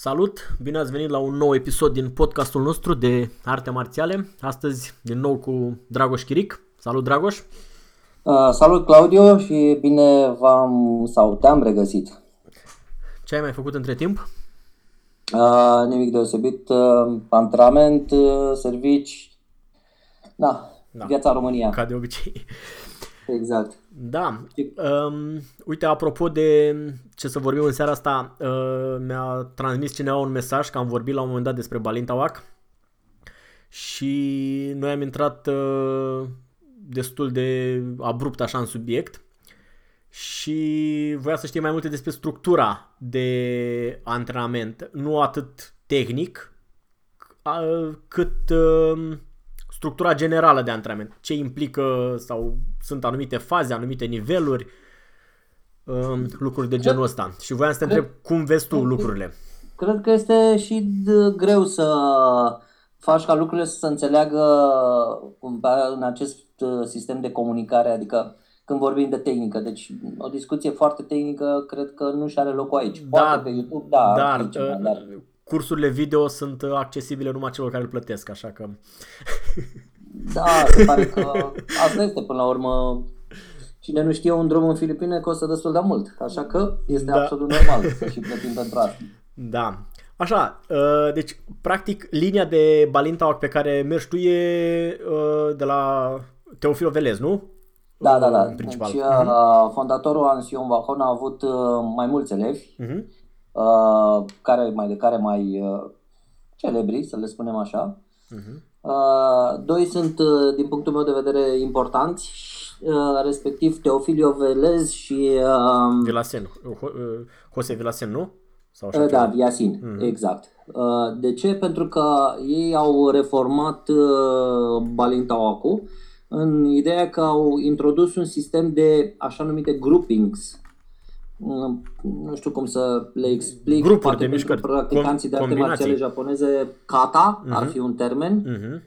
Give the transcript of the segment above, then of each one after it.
Salut! Bine ați venit la un nou episod din podcastul nostru de arte marțiale. Astăzi din nou cu Dragoș Chiric. Salut Dragoș! Uh, salut Claudio și bine v-am sau te-am regăsit. Ce ai mai făcut între timp? Uh, nimic deosebit, uh, antrenament, uh, servici, da, da, viața România. Ca de obicei. Exact. Da. Um, uite, apropo de ce să vorbim în seara asta, uh, mi-a transmis cineva un mesaj că am vorbit la un moment dat despre Balintawak și noi am intrat uh, destul de abrupt așa în subiect și voia să știe mai multe despre structura de antrenament, nu atât tehnic, cât uh, structura generală de antrenament, ce implică sau sunt anumite faze, anumite niveluri, um, lucruri de genul ăsta. Și voiam să te întreb cum vezi tu lucrurile. Cred că este și greu să faci ca lucrurile să se înțeleagă în acest uh, sistem de comunicare, adică când vorbim de tehnică. Deci o discuție foarte tehnică cred că nu și are locul aici. Da, Poate pe YouTube, da. Dar, aici, uh, dar cursurile video sunt accesibile numai celor care îl plătesc, așa că... Da, se pare că asta este până la urmă. Cine nu știe un drum în Filipine costă destul de mult, așa că este da. absolut normal să și plătim pentru asta. Da. Așa, uh, deci practic linia de Balintawak pe care mergi tu e uh, de la Teofilo Velez, nu? Da, da, da. În principal. Deci, uh-huh. fondatorul Ansion Vahon a avut mai mulți elevi. Uh-huh Uh, care mai de care mai uh, celebri, să le spunem așa. Uh-huh. Uh, doi sunt, uh, din punctul meu de vedere, importanți, uh, respectiv Teofilio Velez și... Uh, Vilasen, Jose Vilasen, nu? Sau așa uh, da, Viasin, uh-huh. exact. Uh, de ce? Pentru că ei au reformat uh, Balintaoacu în ideea că au introdus un sistem de așa numite groupings nu știu cum să le explic. Grupuri de mișcări. Practicanții de arte marțiale japoneze, kata uh-huh. ar mhm. fi un termen. Uh-huh.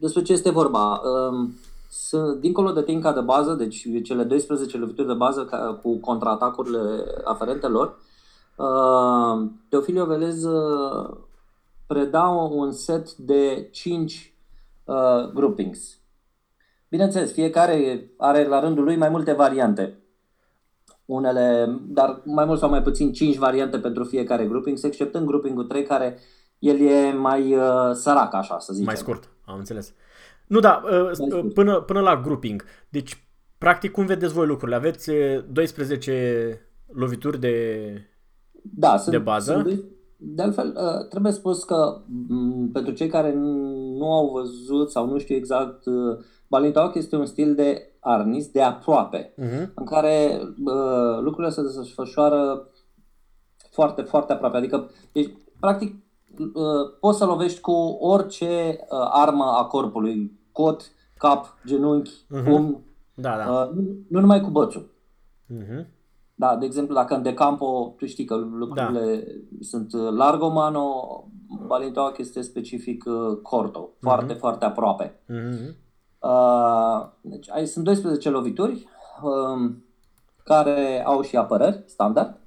Despre ce este vorba? Um, sunt, dincolo de tehnica de bază, deci cele 12 lovituri de bază cu contraatacurile aferente lor, uh, Teofilio Velez uh, preda un set de 5 uh, groupings. Bineînțeles, fiecare are la rândul lui mai multe variante unele, dar mai mult sau mai puțin 5 variante pentru fiecare grouping, exceptând grouping-ul 3 care el e mai uh, sărac, așa să zicem. Mai scurt, am înțeles. Nu, da, uh, până, până la grouping. Deci, practic, cum vedeți voi lucrurile? Aveți 12 uh, lovituri de, da, de sunt, bază? Sunt, de altfel, uh, trebuie spus că m- pentru cei care nu au văzut sau nu știu exact, uh, Balintawak este un stil de Arnis de aproape, uh-huh. în care uh, lucrurile se desfășoară foarte, foarte aproape. Adică, deci, practic, uh, poți să lovești cu orice uh, armă a corpului, cot, cap, genunchi, uh-huh. pumn, da, da. Uh, nu, nu numai cu bățul. Uh-huh. Da, de exemplu, dacă în decampo, tu știi că lucrurile da. sunt uh, largo mano, Balintawak este specific uh, corto, uh-huh. foarte, foarte aproape. Uh-huh. Uh, deci ai, sunt 12 lovituri um, care au și apărări standard.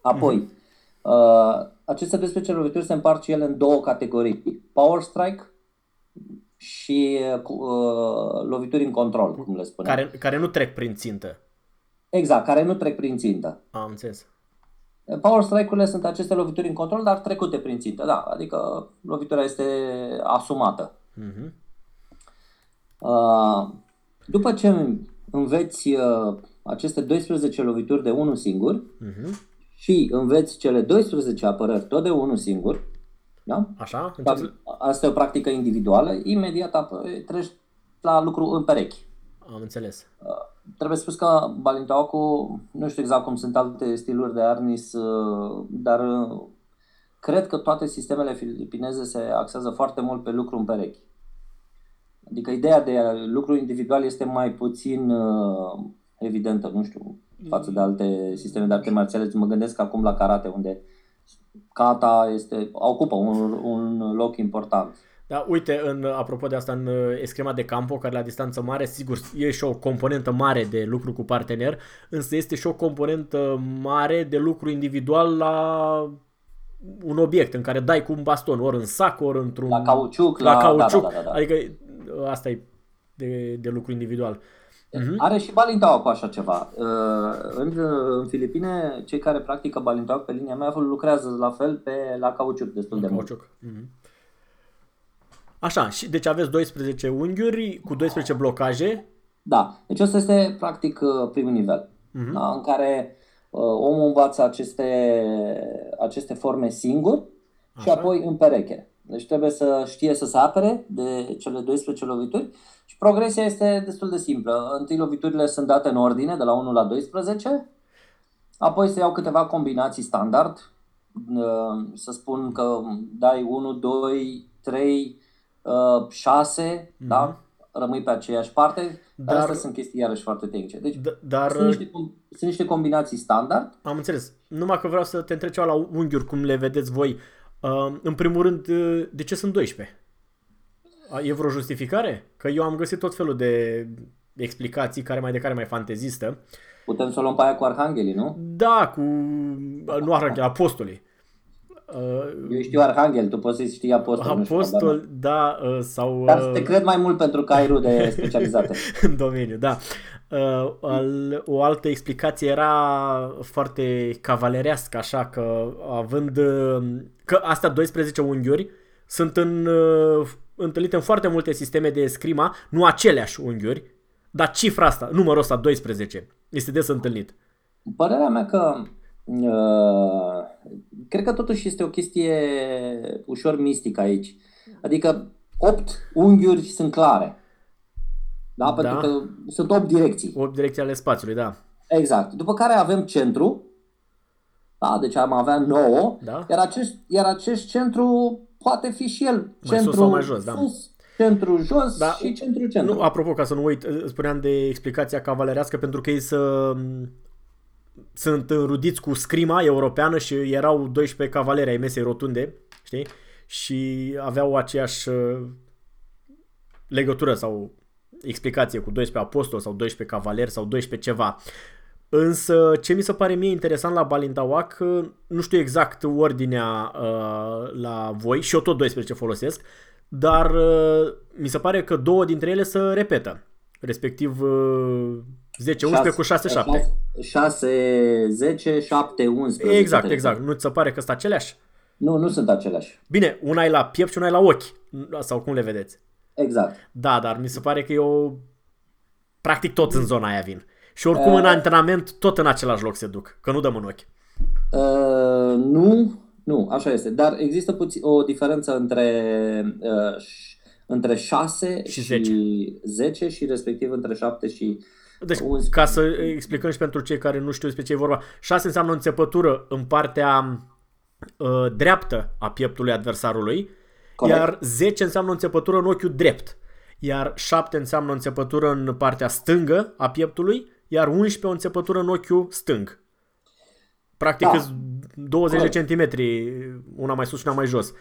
Apoi, uh-huh. uh, aceste 12 lovituri se împart și ele în două categorii. Power strike și uh, lovituri în control, cum le spunem. Care, care nu trec prin țintă. Exact, care nu trec prin țintă. Am înțeles. Power strike-urile sunt aceste lovituri în control, dar trecute prin țintă, da, adică lovitura este asumată. Uh-huh. Uh, după ce înveți uh, aceste 12 lovituri de unul singur uh-huh. și înveți cele 12 apărări tot de unul singur, da? Așa? Asta e o practică individuală, imediat treci la lucru în perechi. Am înțeles. Uh, trebuie spus că Balintaoku, nu știu exact cum sunt alte stiluri de Arnis, dar cred că toate sistemele filipineze se axează foarte mult pe lucru în perechi. Adică ideea de lucru individual este mai puțin uh, evidentă, nu știu, față de alte sisteme de arte marțiale. Mă gândesc acum la karate, unde kata este, ocupă un, un loc important. Da, uite, în, apropo de asta, în uh, escrima de campo, care la distanță mare, sigur, e și o componentă mare de lucru cu partener, însă este și o componentă mare de lucru individual la un obiect în care dai cu un baston, ori în sac, ori într-un... La cauciuc. La, la cauciuc. Da, da, da, da. Adică asta e de, de lucru individual. Uh-huh. Are și Balintaua cu așa ceva. Uh, în, în Filipine, cei care practică Balintaua pe linia mea lucrează la fel pe la cauciuc destul la de cauciuc. mult. Uh-huh. Așa, și deci aveți 12 unghiuri cu 12 blocaje. Da, deci ăsta este practic uh, primul nivel, uh-huh. da, în care uh, omul învață aceste, aceste forme singur Așa. și apoi în pereche. Deci trebuie să știe să se apere de cele 12 lovituri și progresia este destul de simplă. Întâi loviturile sunt date în ordine, de la 1 la 12, apoi se iau câteva combinații standard, uh, să spun că dai 1, 2, 3, 6, mm-hmm. da? rămâi pe aceeași parte, dar, dar astea sunt chestii iarăși foarte tehnice. Deci d- dar, sunt, niște, sunt niște combinații standard. Am înțeles. Numai că vreau să te întreb ceva la unghiuri, cum le vedeți voi. Uh, în primul rând, uh, de ce sunt 12? E vreo justificare? Că eu am găsit tot felul de explicații care mai de care mai fantezistă. Putem să o luăm pe aia cu arhanghelii, nu? Da, cu... nu arhangheli, apostolii. Eu știu Arhanghel, tu poți să știi apostol. Apostol, știu, da, uh, sau... Dar te cred mai mult pentru că ai rude specializate. în domeniu, da. Uh, o altă explicație era foarte cavalerească, așa că având... Uh, că astea 12 unghiuri sunt în, întâlnite în foarte multe sisteme de scrima, nu aceleași unghiuri, dar cifra asta, numărul ăsta 12, este des întâlnit. Părerea mea că Uh, cred că totuși este o chestie ușor mistică aici. Adică opt unghiuri sunt clare. Da? da. Pentru că sunt opt direcții. Opt direcții ale spațiului, da. Exact. După care avem centru. Da? Deci am avea 9. Da. Iar, acest, iar acest centru poate fi și el mai centru sus sau mai jos, da. sus, centru jos da. și centru centru. Nu, apropo, ca să nu uit, spuneam de explicația cavalerească pentru că ei să sunt înrudiți cu scrima europeană și erau 12 cavaleri ai mesei rotunde, știi? Și aveau aceeași uh, legătură sau explicație cu 12 apostoli sau 12 cavaleri sau 12 ceva. Însă ce mi se pare mie interesant la Balintawak, uh, nu știu exact ordinea uh, la voi și eu tot 12 folosesc, dar uh, mi se pare că două dintre ele se repetă, respectiv uh, 10, 11 6, cu 6, 7. 6, 10, 7, 11. Exact, exact. Nu ți se pare că sunt aceleași? Nu, nu sunt aceleași. Bine, una e la piept și una e la ochi. Sau cum le vedeți? Exact. Da, dar mi se pare că eu practic tot în zona aia vin. Și oricum uh, în antrenament tot în același loc se duc, că nu dăm în ochi. Uh, nu, nu, așa este. Dar există puțin o diferență între uh, între 6 și 10. și 10 și respectiv între 7 și deci, ca să explicăm și pentru cei care nu știu despre ce e vorba, 6 înseamnă înțepătură în partea uh, dreaptă a pieptului adversarului, Corect. iar 10 înseamnă înțepătură în ochiul drept, iar 7 înseamnă înțepătură în partea stângă a pieptului, iar 11 o înțepătură în ochiul stâng. Practic da. 20 Corect. de centimetri, una mai sus și una mai jos.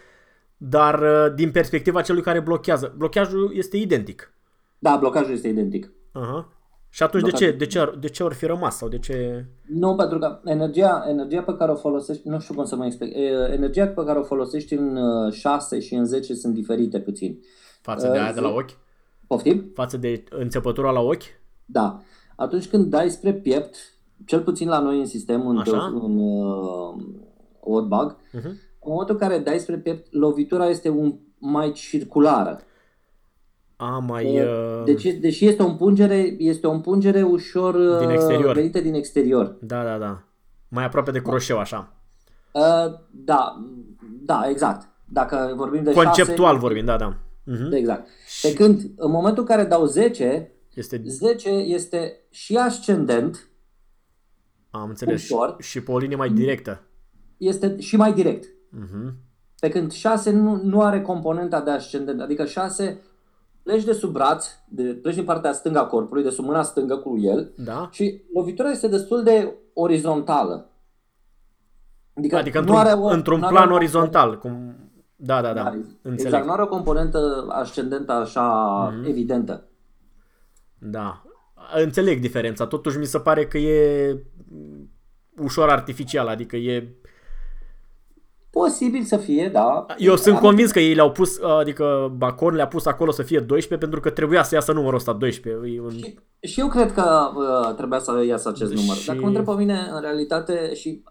Dar uh, din perspectiva celui care blochează, blocajul este identic. Da, blocajul este identic. Uh-huh. Și atunci de ce, de, ce, de ce ori fi rămas? Sau de ce... Nu, pentru că energia, energia pe care o folosești, nu știu cum să mă explic, energia pe care o folosești în 6 uh, și în 10 sunt diferite puțin. Față de uh, aia de la ochi? Poftim? Față de înțepătura la ochi? Da. Atunci când dai spre piept, cel puțin la noi în sistem, în, Așa? în uh, Oddbug, uh-huh. în momentul în care dai spre piept, lovitura este un mai circulară. A, mai... Uh... Deci, deși este o împungere, este o împungere ușor din uh, exterior. venită din exterior. Da, da, da. Mai aproape de croșeu, așa. Uh, da, da, exact. Dacă vorbim de Conceptual 6, vorbim, da, da. Uh-huh. Exact. Și... Pe când, în momentul în care dau 10, este... 10 este și ascendent, am înțeles. Ușor, și pe o linie mai directă. Este și mai direct. Uh-huh. Pe când 6 nu, nu are componenta de ascendent. Adică 6 pleci de sub braț, de, pleci din partea stângă a corpului, de sub mâna stângă cu el da. și lovitura este destul de orizontală. Adică, adică într-un, are o, într-un plan are orizontal. Cum... Da, da, da. da înțeleg. Exact, nu are o componentă ascendentă așa mm-hmm. evidentă. Da. Înțeleg diferența. Totuși mi se pare că e ușor artificial, adică e Posibil să fie, da. Eu sunt convins că ei le-au pus, adică Bacon le-a pus acolo să fie 12 pentru că trebuia să iasă numărul ăsta 12. Un... Și, și eu cred că uh, trebuia să iasă acest număr. Și... Dacă mă întreb pe mine, în realitate, și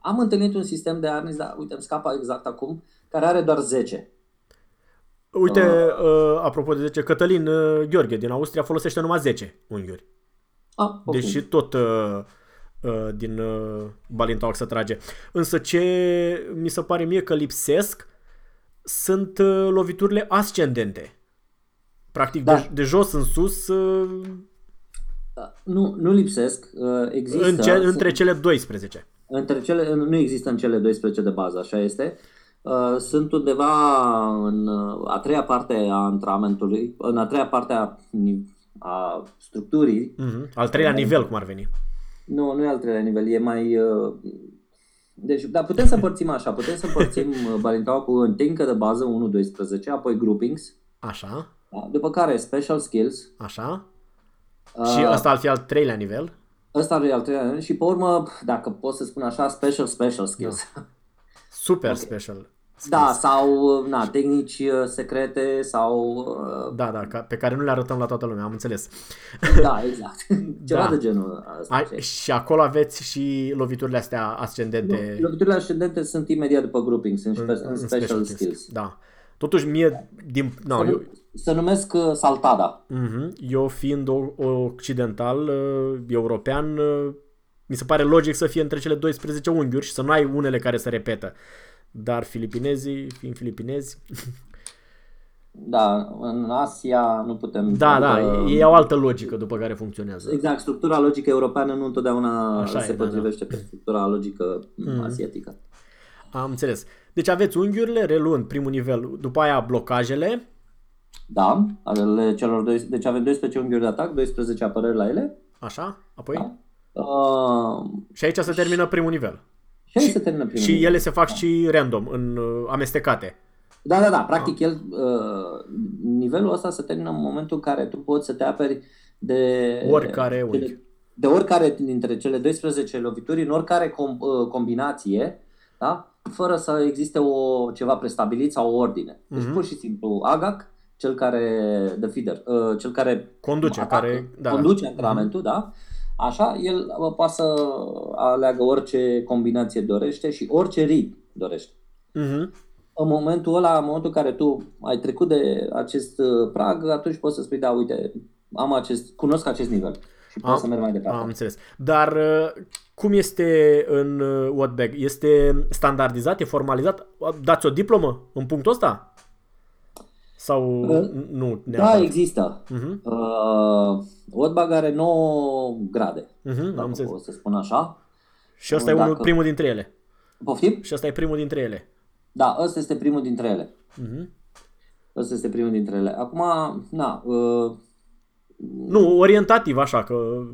am întâlnit un sistem de arnis, dar uite, îmi scapă exact acum, care are doar 10. Uite, uh, uh, apropo de 10, Cătălin uh, Gheorghe din Austria folosește numai 10 unghiuri. Ah, okay. Deși tot uh, uh, din uh, Balintau să trage. Însă ce mi se pare mie că lipsesc sunt uh, loviturile ascendente. Practic da. de, de jos în sus. Uh, nu, nu lipsesc. Uh, există. În ce, între cele 12. Între cele, nu există în cele 12 de bază, așa este. Uh, sunt undeva în uh, a treia parte a antrenamentului, în a treia parte a, a structurii. Uh-huh. Al treilea uh, nivel, cum ar veni. Nu, nu e al treilea nivel, e mai... Deci, dar putem să împărțim așa, putem să împărțim Balintaua cu întincă de bază 1-12, apoi groupings. Așa. Da, după care special skills. Așa. Uh, și ăsta ar fi al treilea nivel. Ăsta ar fi al treilea nivel și pe urmă, dacă pot să spun așa, special special skills. Da. Super okay. special. Da, sau na, tehnici uh, secrete sau... Uh, da, da, pe care nu le arătăm la toată lumea, am înțeles. Da, exact. Ceva da. de genul ăsta. Ai, și acolo aveți și loviturile astea ascendente. Loviturile ascendente sunt imediat după grouping, sunt în, în special, special skills. skills. Da. Totuși mie, din, no, se, eu, se numesc uh, saltada. Uh-huh. Eu fiind o, occidental, uh, european, uh, mi se pare logic să fie între cele 12 unghiuri și să nu ai unele care se repetă. Dar filipinezii, fiind filipinezi... Da, în Asia nu putem... Da, da, ei au altă logică după care funcționează. Exact, structura logică europeană nu întotdeauna Așa se e, potrivește da, da. pe structura logică mm. asiatică. Am înțeles. Deci aveți unghiurile, reluând primul nivel, după aia blocajele. Da, ale celor doi, deci avem 12 unghiuri de atac, 12 apărări la ele. Așa, apoi? Da. Uh, și aici se termină primul nivel. Și, și se termină primul Și nivel. ele se fac da. și random, în uh, amestecate. Da, da, da. Practic, el, uh, nivelul ăsta se termină în momentul în care tu poți să te aperi de... Oricare unghi. De, de oricare dintre cele 12 lovituri, în oricare com, uh, combinație, da? fără să existe o, ceva prestabilit sau o ordine. Deci uh-huh. pur și simplu Agac, cel care, the feeder, uh, cel care conduce, atacă, care, da, conduce da. antrenamentul, uh-huh. da? Așa, el uh, poate să aleagă orice combinație dorește și orice rit dorește. Uh-huh. În momentul ăla, în momentul în care tu ai trecut de acest uh, prag, atunci poți să spui, da, uite, am acest, cunosc acest nivel și pot să merg mai departe. Am înțeles. Dar uh, cum este în Whatbag? Este standardizat, e formalizat? Dați o diplomă în punctul ăsta? Sau uh, nu? Neapărat? Da, există. Uh-huh. Uh, Whatbag are 9 grade, uh-huh, dacă am pot să spun așa. Și ăsta dacă... e unul, primul dintre ele. Poftim? Și ăsta e primul dintre ele. Da, ăsta este primul dintre ele. Uh-huh. Ăsta este primul dintre ele. Acum, na... Uh... Nu, orientativ așa, că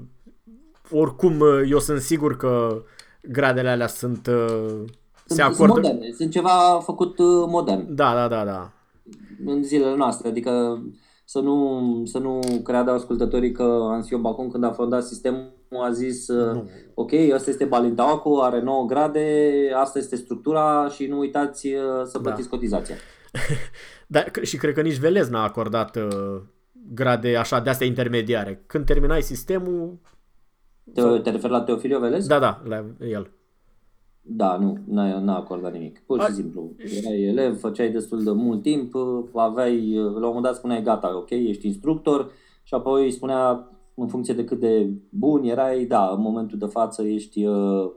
oricum uh, eu sunt sigur că gradele alea sunt... Uh, sunt se acordă... Sunt moderne, sunt ceva făcut uh, modern. Da, da, da, da. În zilele noastre, adică să nu, să nu creadă ascultătorii că Ansio Bacon când a fondat sistemul a zis nu. ok, asta este Balintaocu, are 9 grade, asta este structura și nu uitați să da. plătiți da. cotizația. da, și cred că nici Velez n-a acordat uh, grade așa de astea intermediare. Când terminai sistemul, te, te referi la Teofilio Velez? Da, da, la el. Da, nu, n-a, n-a acordat nimic. Pur și A... simplu. Erai elev, făceai destul de mult timp, aveai, la un moment dat spuneai gata, ok, ești instructor și apoi spunea în funcție de cât de bun erai, da, în momentul de față ești uh,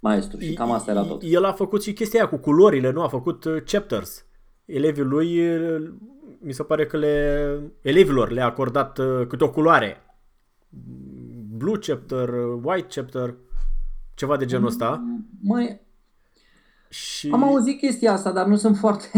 maestru și cam asta era tot. El a făcut și chestia aia cu culorile, nu? A făcut uh, chapters. Elevii lui, uh, mi se pare că le, elevilor le-a acordat uh, câte o culoare Blue Chapter, White Chapter, ceva de genul ăsta. Mai... Și... Am auzit chestia asta, dar nu sunt foarte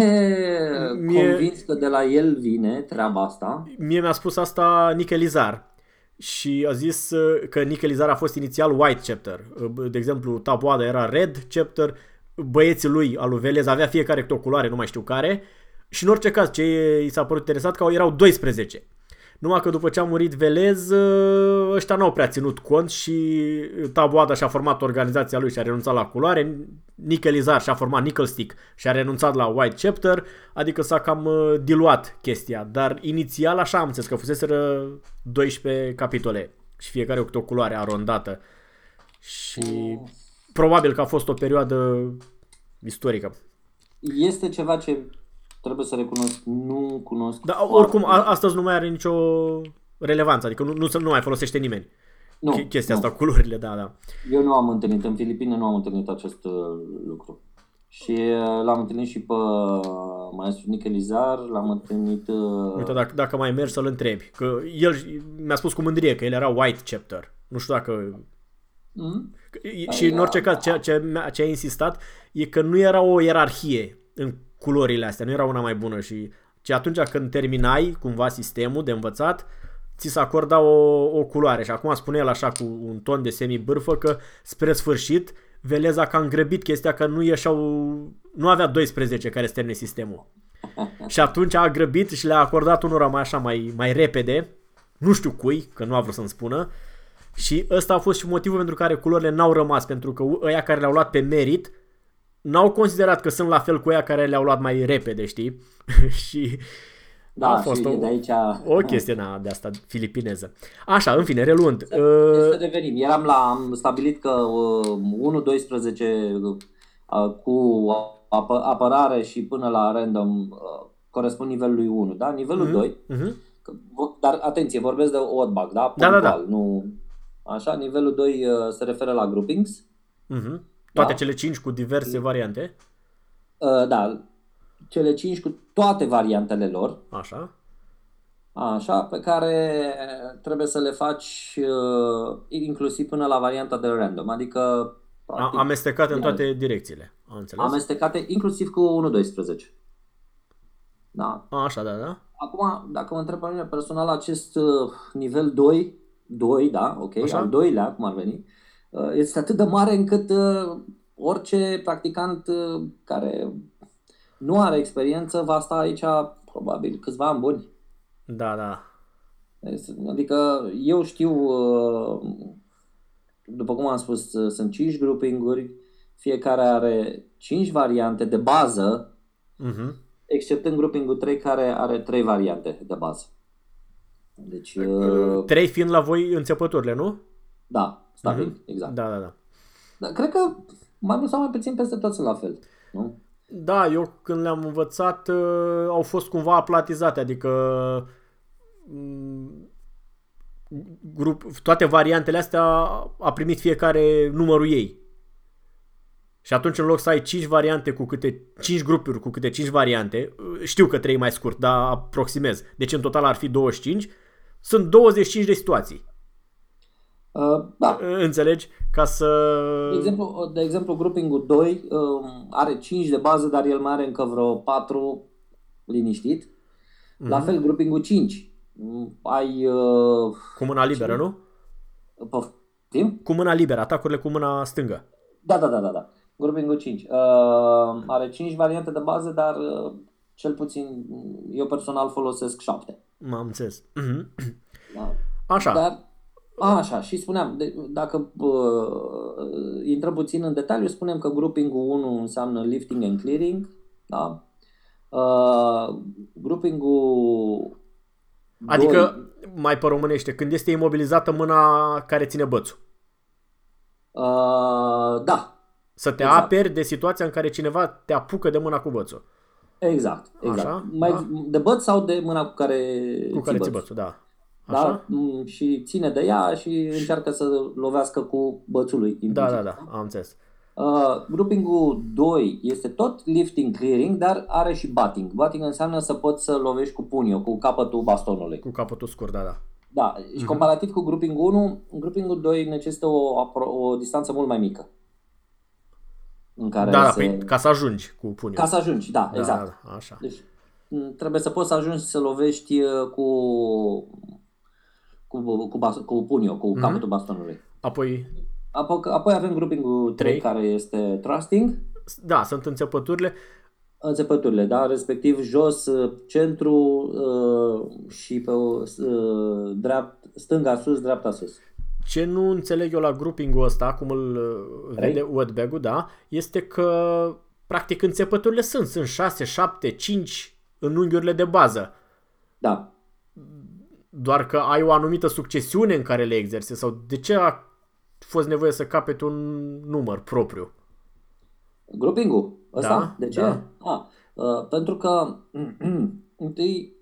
mie... convins că de la el vine treaba asta. Mie mi-a spus asta Nichelizar și a zis uh, că Nichelizar a fost inițial White Chapter. Uh, de exemplu, Taboada era Red Chapter, băieții lui, al lui Velez, avea fiecare câte o culoare, nu mai știu care, și în orice caz, ce i s-a părut interesat că erau 12. Numai că după ce a murit Velez, ă, ăștia n-au prea ținut cont și Taboada și-a format organizația lui și a renunțat la culoare, Nickelizar și-a format Nickel Stick și a renunțat la White Chapter, adică s-a cam ă, diluat chestia. Dar inițial așa am înțeles că fuseseră 12 capitole și fiecare cu o culoare arondată. Și probabil că a fost o perioadă istorică. Este ceva ce trebuie să recunosc, nu cunosc. Dar oricum, a, astăzi nu mai are nicio relevanță, adică nu, nu, nu mai folosește nimeni. Nu, chestia nu. asta, culorile, da, da. Eu nu am întâlnit, în Filipine nu am întâlnit acest uh, lucru. Și uh, l-am întâlnit și pe uh, maestru Nichelizar, l-am întâlnit... Uite, dacă, dacă mai mergi să-l întrebi, că el mi-a spus cu mândrie că el era white chapter. Nu știu dacă... Mm? Și în orice caz, ce, ce, ce a insistat e că nu era o ierarhie în culorile astea, nu era una mai bună și ci atunci când terminai cumva sistemul de învățat, ți se acorda o, o culoare și acum spune el așa cu un ton de semi-bârfă că spre sfârșit Veleza că a îngrăbit chestia că nu ieșau, nu avea 12 care să termine sistemul. Și atunci a grăbit și le-a acordat unora mai așa mai, mai repede, nu știu cui, că nu a vrut să-mi spună, și ăsta a fost și motivul pentru care culorile n-au rămas, pentru că ăia care le-au luat pe merit n-au considerat că sunt la fel cu ea care le-au luat mai repede, știi? și da, a fost o, de aici... o chestie na, de asta filipineză. Așa, în fine, reluând. Să, uh... să revenim. Eram la, am stabilit că uh, 1-12 uh, cu apă, apărare și până la random uh, corespund nivelului 1, da? Nivelul mm-hmm. 2, mm-hmm. dar atenție, vorbesc de oddbug, da? Punctual, da, da, da. Nu, așa, nivelul 2 uh, se referă la groupings. Mm-hmm. Toate da? cele 5 cu diverse variante? Uh, da, cele 5 cu toate variantele lor. Așa. Așa, pe care trebuie să le faci uh, inclusiv până la varianta de random, adică practic, amestecate în toate direcțiile, am înțeles? Amestecate inclusiv cu 1.12. Da. A, așa, da, da. Acum, dacă mă întreb pe mine personal, acest uh, nivel 2, 2, da, ok, așa? al doilea, cum ar veni, uh, este atât de mare încât uh, orice practicant uh, care nu are experiență va sta aici probabil câțiva ani buni. Da, da. Adică eu știu, uh, după cum am spus, uh, sunt 5 groupinguri, fiecare are 5 variante de bază, uh-huh. exceptând groupingul 3 care are 3 variante de bază. Deci, 3 uh, fiind la voi înțepăturile, nu? Da, stabil, uh-huh. exact. Da, da, da. Dar cred că mai mult sau mai puțin peste tot sunt la fel, nu? Da, eu când le-am învățat uh, au fost cumva aplatizate, adică um, grup, toate variantele astea a primit fiecare numărul ei. Și atunci în loc să ai 5 variante cu câte 5 grupuri cu câte 5 variante, uh, știu că 3 mai scurt, dar aproximez. Deci în total ar fi 25. Sunt 25 de situații. Uh, da. Înțelegi? Ca să... De exemplu, de exemplu grouping 2 um, are 5 de bază, dar el mai are încă vreo 4 liniștit. Mm-hmm. La mhm. fel, grouping 5. Mm, ai... Uh, cu mâna liberă, 5. nu? Poftim? Cu mâna liberă, atacurile cu mâna stângă. Da, da, da, da. da. Grouping 5. Uh, are 5 variante de bază, dar uh, cel puțin eu personal folosesc 7. M-am înțeles. Mm-hmm. Da. Așa. Dar a, așa, și spuneam, de, dacă uh, intrăm puțin în detaliu, spunem că grouping-ul 1 înseamnă lifting and clearing, da? Uh, grouping-ul Adică, 2, mai pe românește, când este imobilizată mâna care ține bățul. Uh, da. Să te exact. aperi de situația în care cineva te apucă de mâna cu bățul. Exact, exact. Așa? Mai, da? De băț sau de mâna cu care Cu care ții bățul, da. Așa? Da? Mm, și ține de ea și încearcă să lovească cu bățul lui. Da, da, da, am înțeles. Uh, grouping-ul 2 este tot lifting clearing, dar are și batting. Batting înseamnă să poți să lovești cu punio, cu capătul bastonului. Cu capătul scurt, da, da. Da, și uh-huh. comparativ cu grouping 1, grouping 2 necesită o, o distanță mult mai mică. În care da, da se... păi, ca să ajungi cu punio. Ca să ajungi, da, da exact. Da, da, așa. Deci trebuie să poți să ajungi să lovești uh, cu cu, cu, bas, cu punio, cu mm-hmm. capătul bastonului. Apoi? Apoi, apoi avem grouping 3, 3 care este trusting. Da, sunt înțepăturile. Înțepăturile, da, respectiv jos, uh, centru uh, și pe uh, drept, stânga sus, dreapta sus. Ce nu înțeleg eu la grouping-ul ăsta, cum îl uh, vede Wetbag-ul, da, este că practic înțepăturile sunt, sunt 6, 7, 5 în unghiurile de bază. Da. Doar că ai o anumită succesiune în care le exerse sau de ce a fost nevoie să capete un număr propriu? Grouping-ul ăsta? Da, de ce? Da. Ah, uh, pentru că întâi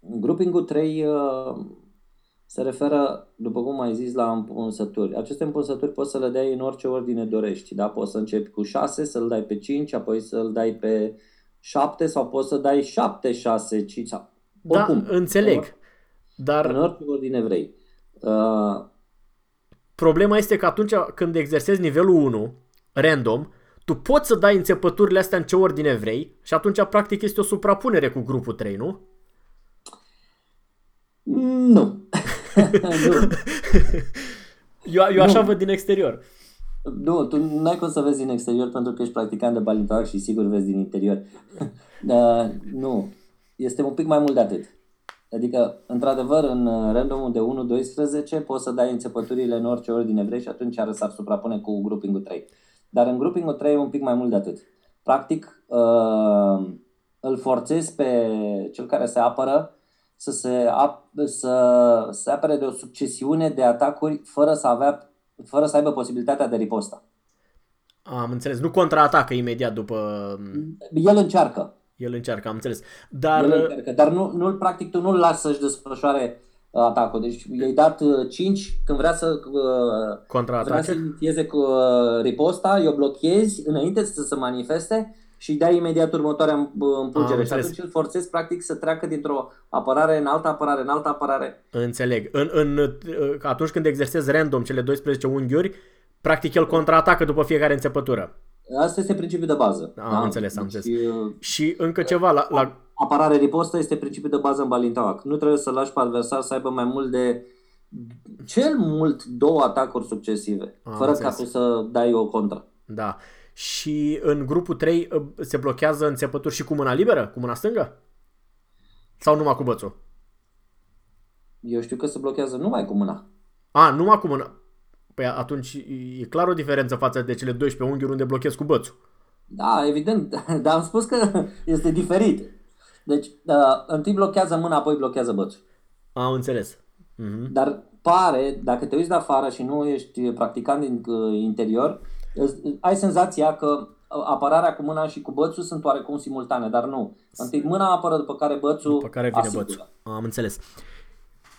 grouping-ul 3 uh, se referă, după cum ai zis, la împunsături. Aceste împunsături poți să le dai în orice ordine dorești. Da? Poți să începi cu 6, să-l dai pe 5, apoi să-l dai pe 7 sau poți să dai 7, 6, 5 sau... Da, oricum, înțeleg. Dar... În orice ordine vrei. Uh... Problema este că atunci când exersezi nivelul 1, random, tu poți să dai înțepăturile astea în ce ordine vrei și atunci practic este o suprapunere cu grupul 3, nu? Nu. nu. Eu, eu așa nu. văd din exterior. Nu, tu nu ai cum să vezi din exterior pentru că ești practicant de balintoac și sigur vezi din interior. uh, nu, este un pic mai mult de atât. Adică, într-adevăr, în randomul de 1-12 poți să dai înțepăturile în orice ordine vrei și atunci ar s-ar suprapune cu grouping 3. Dar în grouping 3 e un pic mai mult de atât. Practic, uh, îl forțezi pe cel care se apără să se, ap- să se apere de o succesiune de atacuri fără să, avea, fără să aibă posibilitatea de riposta. Am înțeles. Nu contraatacă imediat după... El încearcă. El încearcă, am înțeles. Dar, El încearcă, dar nu, nu, practic tu nu-l lasă să-și desfășoare uh, atacul. Deci i-ai dat 5 uh, când vrea să uh, vrea să inițieze cu uh, riposta, i-o blochezi înainte să se manifeste și îi dai imediat următoarea împungere. și atunci îl forțezi practic să treacă dintr-o apărare în altă apărare, în altă apărare. Înțeleg. În, în, uh, atunci când exersezi random cele 12 unghiuri, practic el contraatacă după fiecare înțepătură. Asta este principiul de bază. Am da? înțeles, am deci, înțeles. Și încă ceva la... la... Apărare ripostă este principiul de bază în Balintauac. Nu trebuie să lași pe adversar să aibă mai mult de cel mult două atacuri succesive, am fără înțeles. ca tu să dai o contra. Da și în grupul 3 uh, se blochează înțepături și cu mâna liberă, cu mâna stângă? Sau numai cu bățul? Eu știu că se blochează numai cu mâna. A, numai cu mâna. Păi atunci e clar o diferență față de cele 12 unghiuri unde blochezi cu bățul. Da, evident, dar am spus că este diferit. Deci, uh, întâi blochează mâna, apoi blochează bățul. Am înțeles. Uh-huh. Dar pare, dacă te uiți de afară și nu ești practicant din uh, interior, ai senzația că apărarea cu mâna și cu bățul sunt oarecum simultane, dar nu. Întâi mâna apără, după care bățul După care vine asigură. bățul. Am înțeles.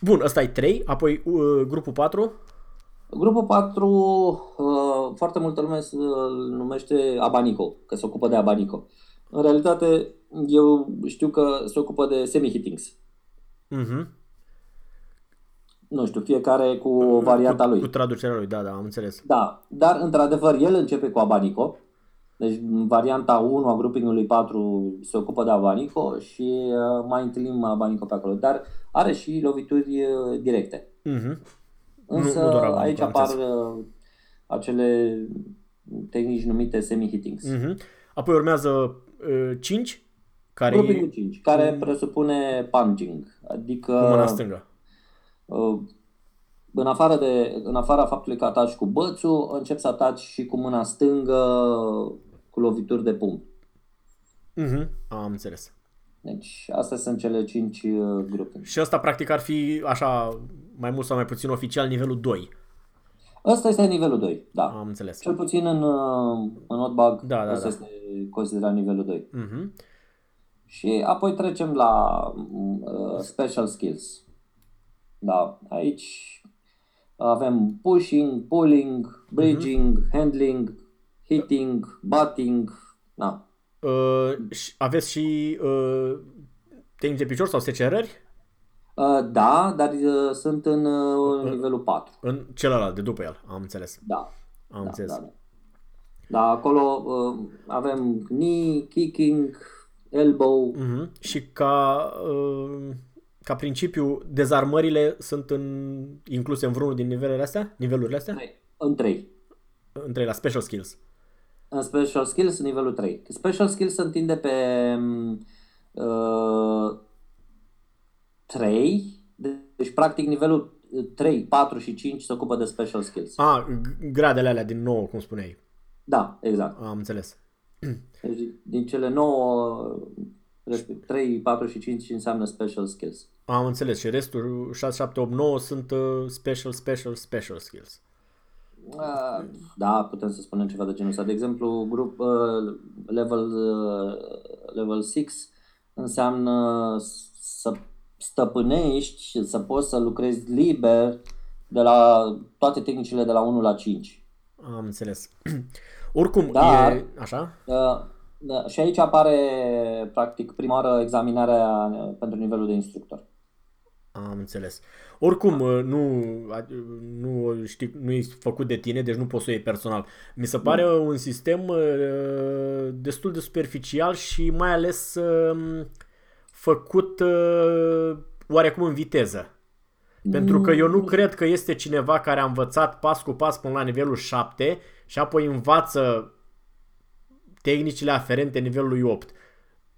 Bun, ăsta e 3, apoi uh, grupul 4. Grupul 4, uh, foarte multă lume îl numește Abanico, că se ocupă de Abanico. În realitate, eu știu că se ocupă de semi-hittings. Uh-huh. Nu știu, fiecare cu varianta cu, lui. Cu traducerea lui, da, da, am înțeles. Da, dar într-adevăr el începe cu Abanico. Deci varianta 1 a groupingului 4 se ocupă de Abanico și uh, mai întâlnim Abanico pe acolo. Dar are și lovituri uh, directe. Uh-huh. Însă nu, nu Abanico, aici apar uh, acele tehnici numite semi-hittings. Uh-huh. Apoi urmează uh, 5 care Groupingul 5, care mm. presupune punching, adică cu mâna stângă Uh, în afară de, în afara faptului că ataci cu bățul, încep să ataci și cu mâna stângă cu lovituri de pumn. Mhm, am înțeles. Deci, astea sunt cele cinci uh, grupe. Și asta practic ar fi așa, mai mult sau mai puțin oficial, nivelul 2. Asta este nivelul 2, da. Am înțeles. Cel puțin în, uh, în Notebug, da, da, asta da. este considerat nivelul 2. Uh-huh. Și apoi trecem la uh, Special Skills. Da, aici avem pushing, pulling, bridging, uh-huh. handling, hitting, butting, da. Uh, aveți și uh, tehnici de picior sau secerări? Uh, da, dar uh, sunt în uh, nivelul 4. În celălalt, de după el, am înțeles. Da. Am da, înțeles. Da, da. da acolo uh, avem knee, kicking, elbow. Uh-huh. Și ca uh, ca principiu, dezarmările sunt în, incluse în vreunul din nivelele astea? Nivelurile astea? În trei. În trei, la special skills. În Special Skills, nivelul 3. Special Skills se întinde pe uh, 3, deci practic nivelul 3, 4 și 5 se ocupă de Special Skills. A, gradele alea din nou, cum spuneai. Da, exact. Am înțeles. Deci din cele 9, 3, 4 și 5 înseamnă Special Skills. Am înțeles. Și restul 6, 7, 8, 9 sunt uh, Special, Special, Special Skills. Uh, da, putem să spunem ceva de genul ăsta. De exemplu, grup uh, level, uh, level 6 înseamnă să stăpânești și să poți să lucrezi liber de la toate tehnicile de la 1 la 5. Am înțeles. Oricum, Dar, e așa? Uh, da, și aici apare, practic, prima oară examinarea pentru nivelul de instructor. Am înțeles. Oricum, uh, nu, nu, știi, nu e făcut de tine, deci nu poți să o iei personal. Mi se pare mm. un sistem uh, destul de superficial și mai ales uh, făcut uh, oarecum în viteză. Pentru că eu nu mm. cred că este cineva care a învățat pas cu pas până la nivelul 7 și apoi învață tehnicile aferente nivelului 8.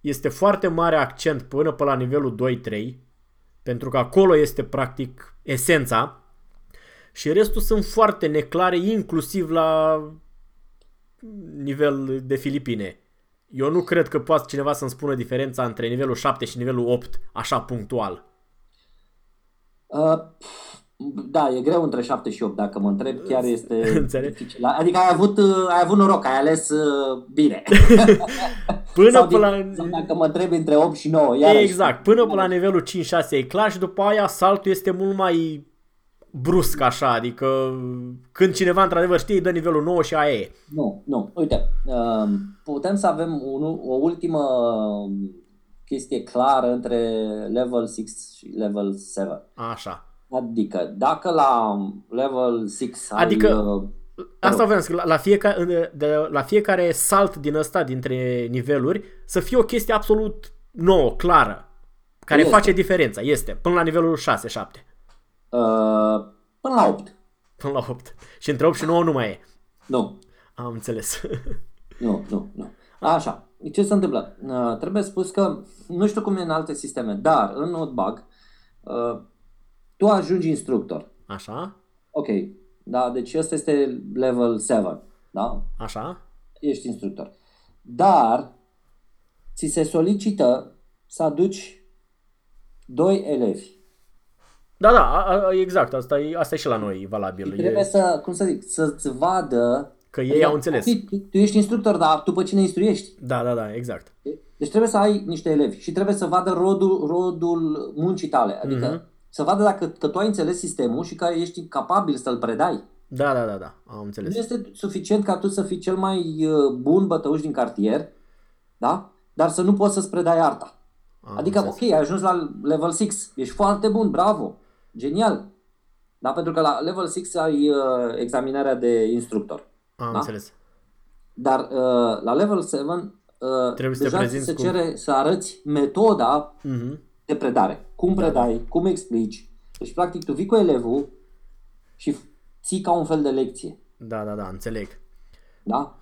Este foarte mare accent până pe la nivelul 2-3, pentru că acolo este practic esența și restul sunt foarte neclare, inclusiv la nivel de Filipine. Eu nu cred că poate cineva să-mi spună diferența între nivelul 7 și nivelul 8 așa punctual. Uh, da, e greu între 7 și 8, dacă mă întreb, chiar este Înțeleg. dificil. Adică ai avut, uh, ai avut noroc, ai ales uh, bine. până sau, din, la... sau dacă mă întreb între 8 și 9, iarăși. Exact, până pe la nivelul 5-6 e clar și după aia saltul este mult mai brusc așa, adică când cineva într-adevăr știe, îi dă nivelul 9 și aia e. Nu, nu, uite, um, putem să avem un, o ultimă chestie clară între level 6 și level 7. Așa. Adică, dacă la level 6 adică, ai... Uh, asta vreau să la fiecare, de, la fiecare salt din ăsta, dintre niveluri, să fie o chestie absolut nouă, clară, care este. face diferența. Este, până la nivelul 6-7. Uh, până la 8. Până la 8. Și între 8 și 9 nu mai e. Nu. Am înțeles. nu, nu, nu. Așa, ce se întâmplă? Uh, trebuie spus că, nu știu cum e în alte sisteme, dar în Notebug, uh, tu ajungi instructor. Așa. Ok, da, deci ăsta este level 7, da? Așa. Ești instructor. Dar ți se solicită să aduci doi elevi. Da, da, exact, asta e, asta e și la noi valabil. Și trebuie e... să, cum să zic, să-ți vadă Că ei au înțeles. Tu, tu ești instructor, dar tu pe cine instruiești? Da, da, da, exact. Deci trebuie să ai niște elevi și trebuie să vadă rodul, rodul muncii tale. Adică uh-huh. Să vadă dacă că tu ai înțeles sistemul și că ești capabil să-l predai. Da, da, da, da, am înțeles. Nu este suficient ca tu să fii cel mai uh, bun bătăuș din cartier, da? Dar să nu poți să-ți predai arta. Am adică, înțeles. ok, ai ajuns la level 6, ești foarte bun, bravo, genial. Da, pentru că la level 6 ai uh, examinarea de instructor. Am da? înțeles. Dar uh, la level 7 uh, Trebuie deja să se cum... cere să arăți metoda uh-huh. de predare. Cum da, predai, da. cum explici. Deci, practic, tu vii cu elevul și ții ca un fel de lecție. Da, da, da, înțeleg. Da?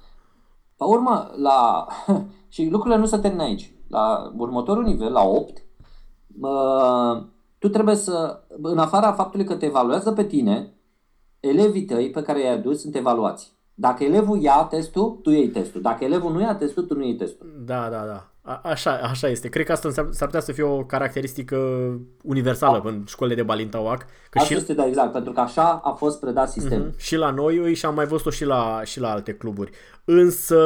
La urmă, la... și lucrurile nu se termină aici. La următorul nivel, la 8, uh, tu trebuie să, în afara faptului că te evaluează pe tine, elevii tăi pe care i-ai adus sunt evaluați. Dacă elevul ia testul, tu iei testul. Dacă elevul nu ia testul, tu nu iei testul. Da, da, da. A, așa, așa este. Cred că asta s-ar putea să fie o caracteristică universală da. în școlile de Balintauac. Că Asta și... este, da, exact, pentru că așa a fost predat sistemul. Mm-hmm. Și la noi și am mai văzut-o și la, și la alte cluburi. Însă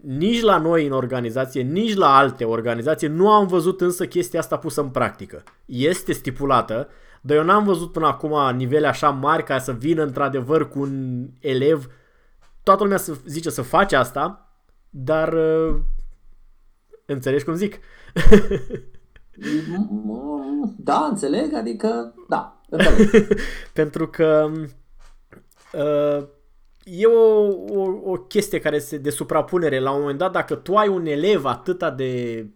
nici la noi în organizație, nici la alte organizații nu am văzut însă chestia asta pusă în practică. Este stipulată, dar eu n-am văzut până acum nivele așa mari ca să vină într-adevăr cu un elev toată lumea să zice să faci asta, dar uh, înțelegi cum zic? da, înțeleg, adică da. Pentru că uh, e o, o, o chestie care se de suprapunere. La un moment dat, dacă tu ai un elev atât de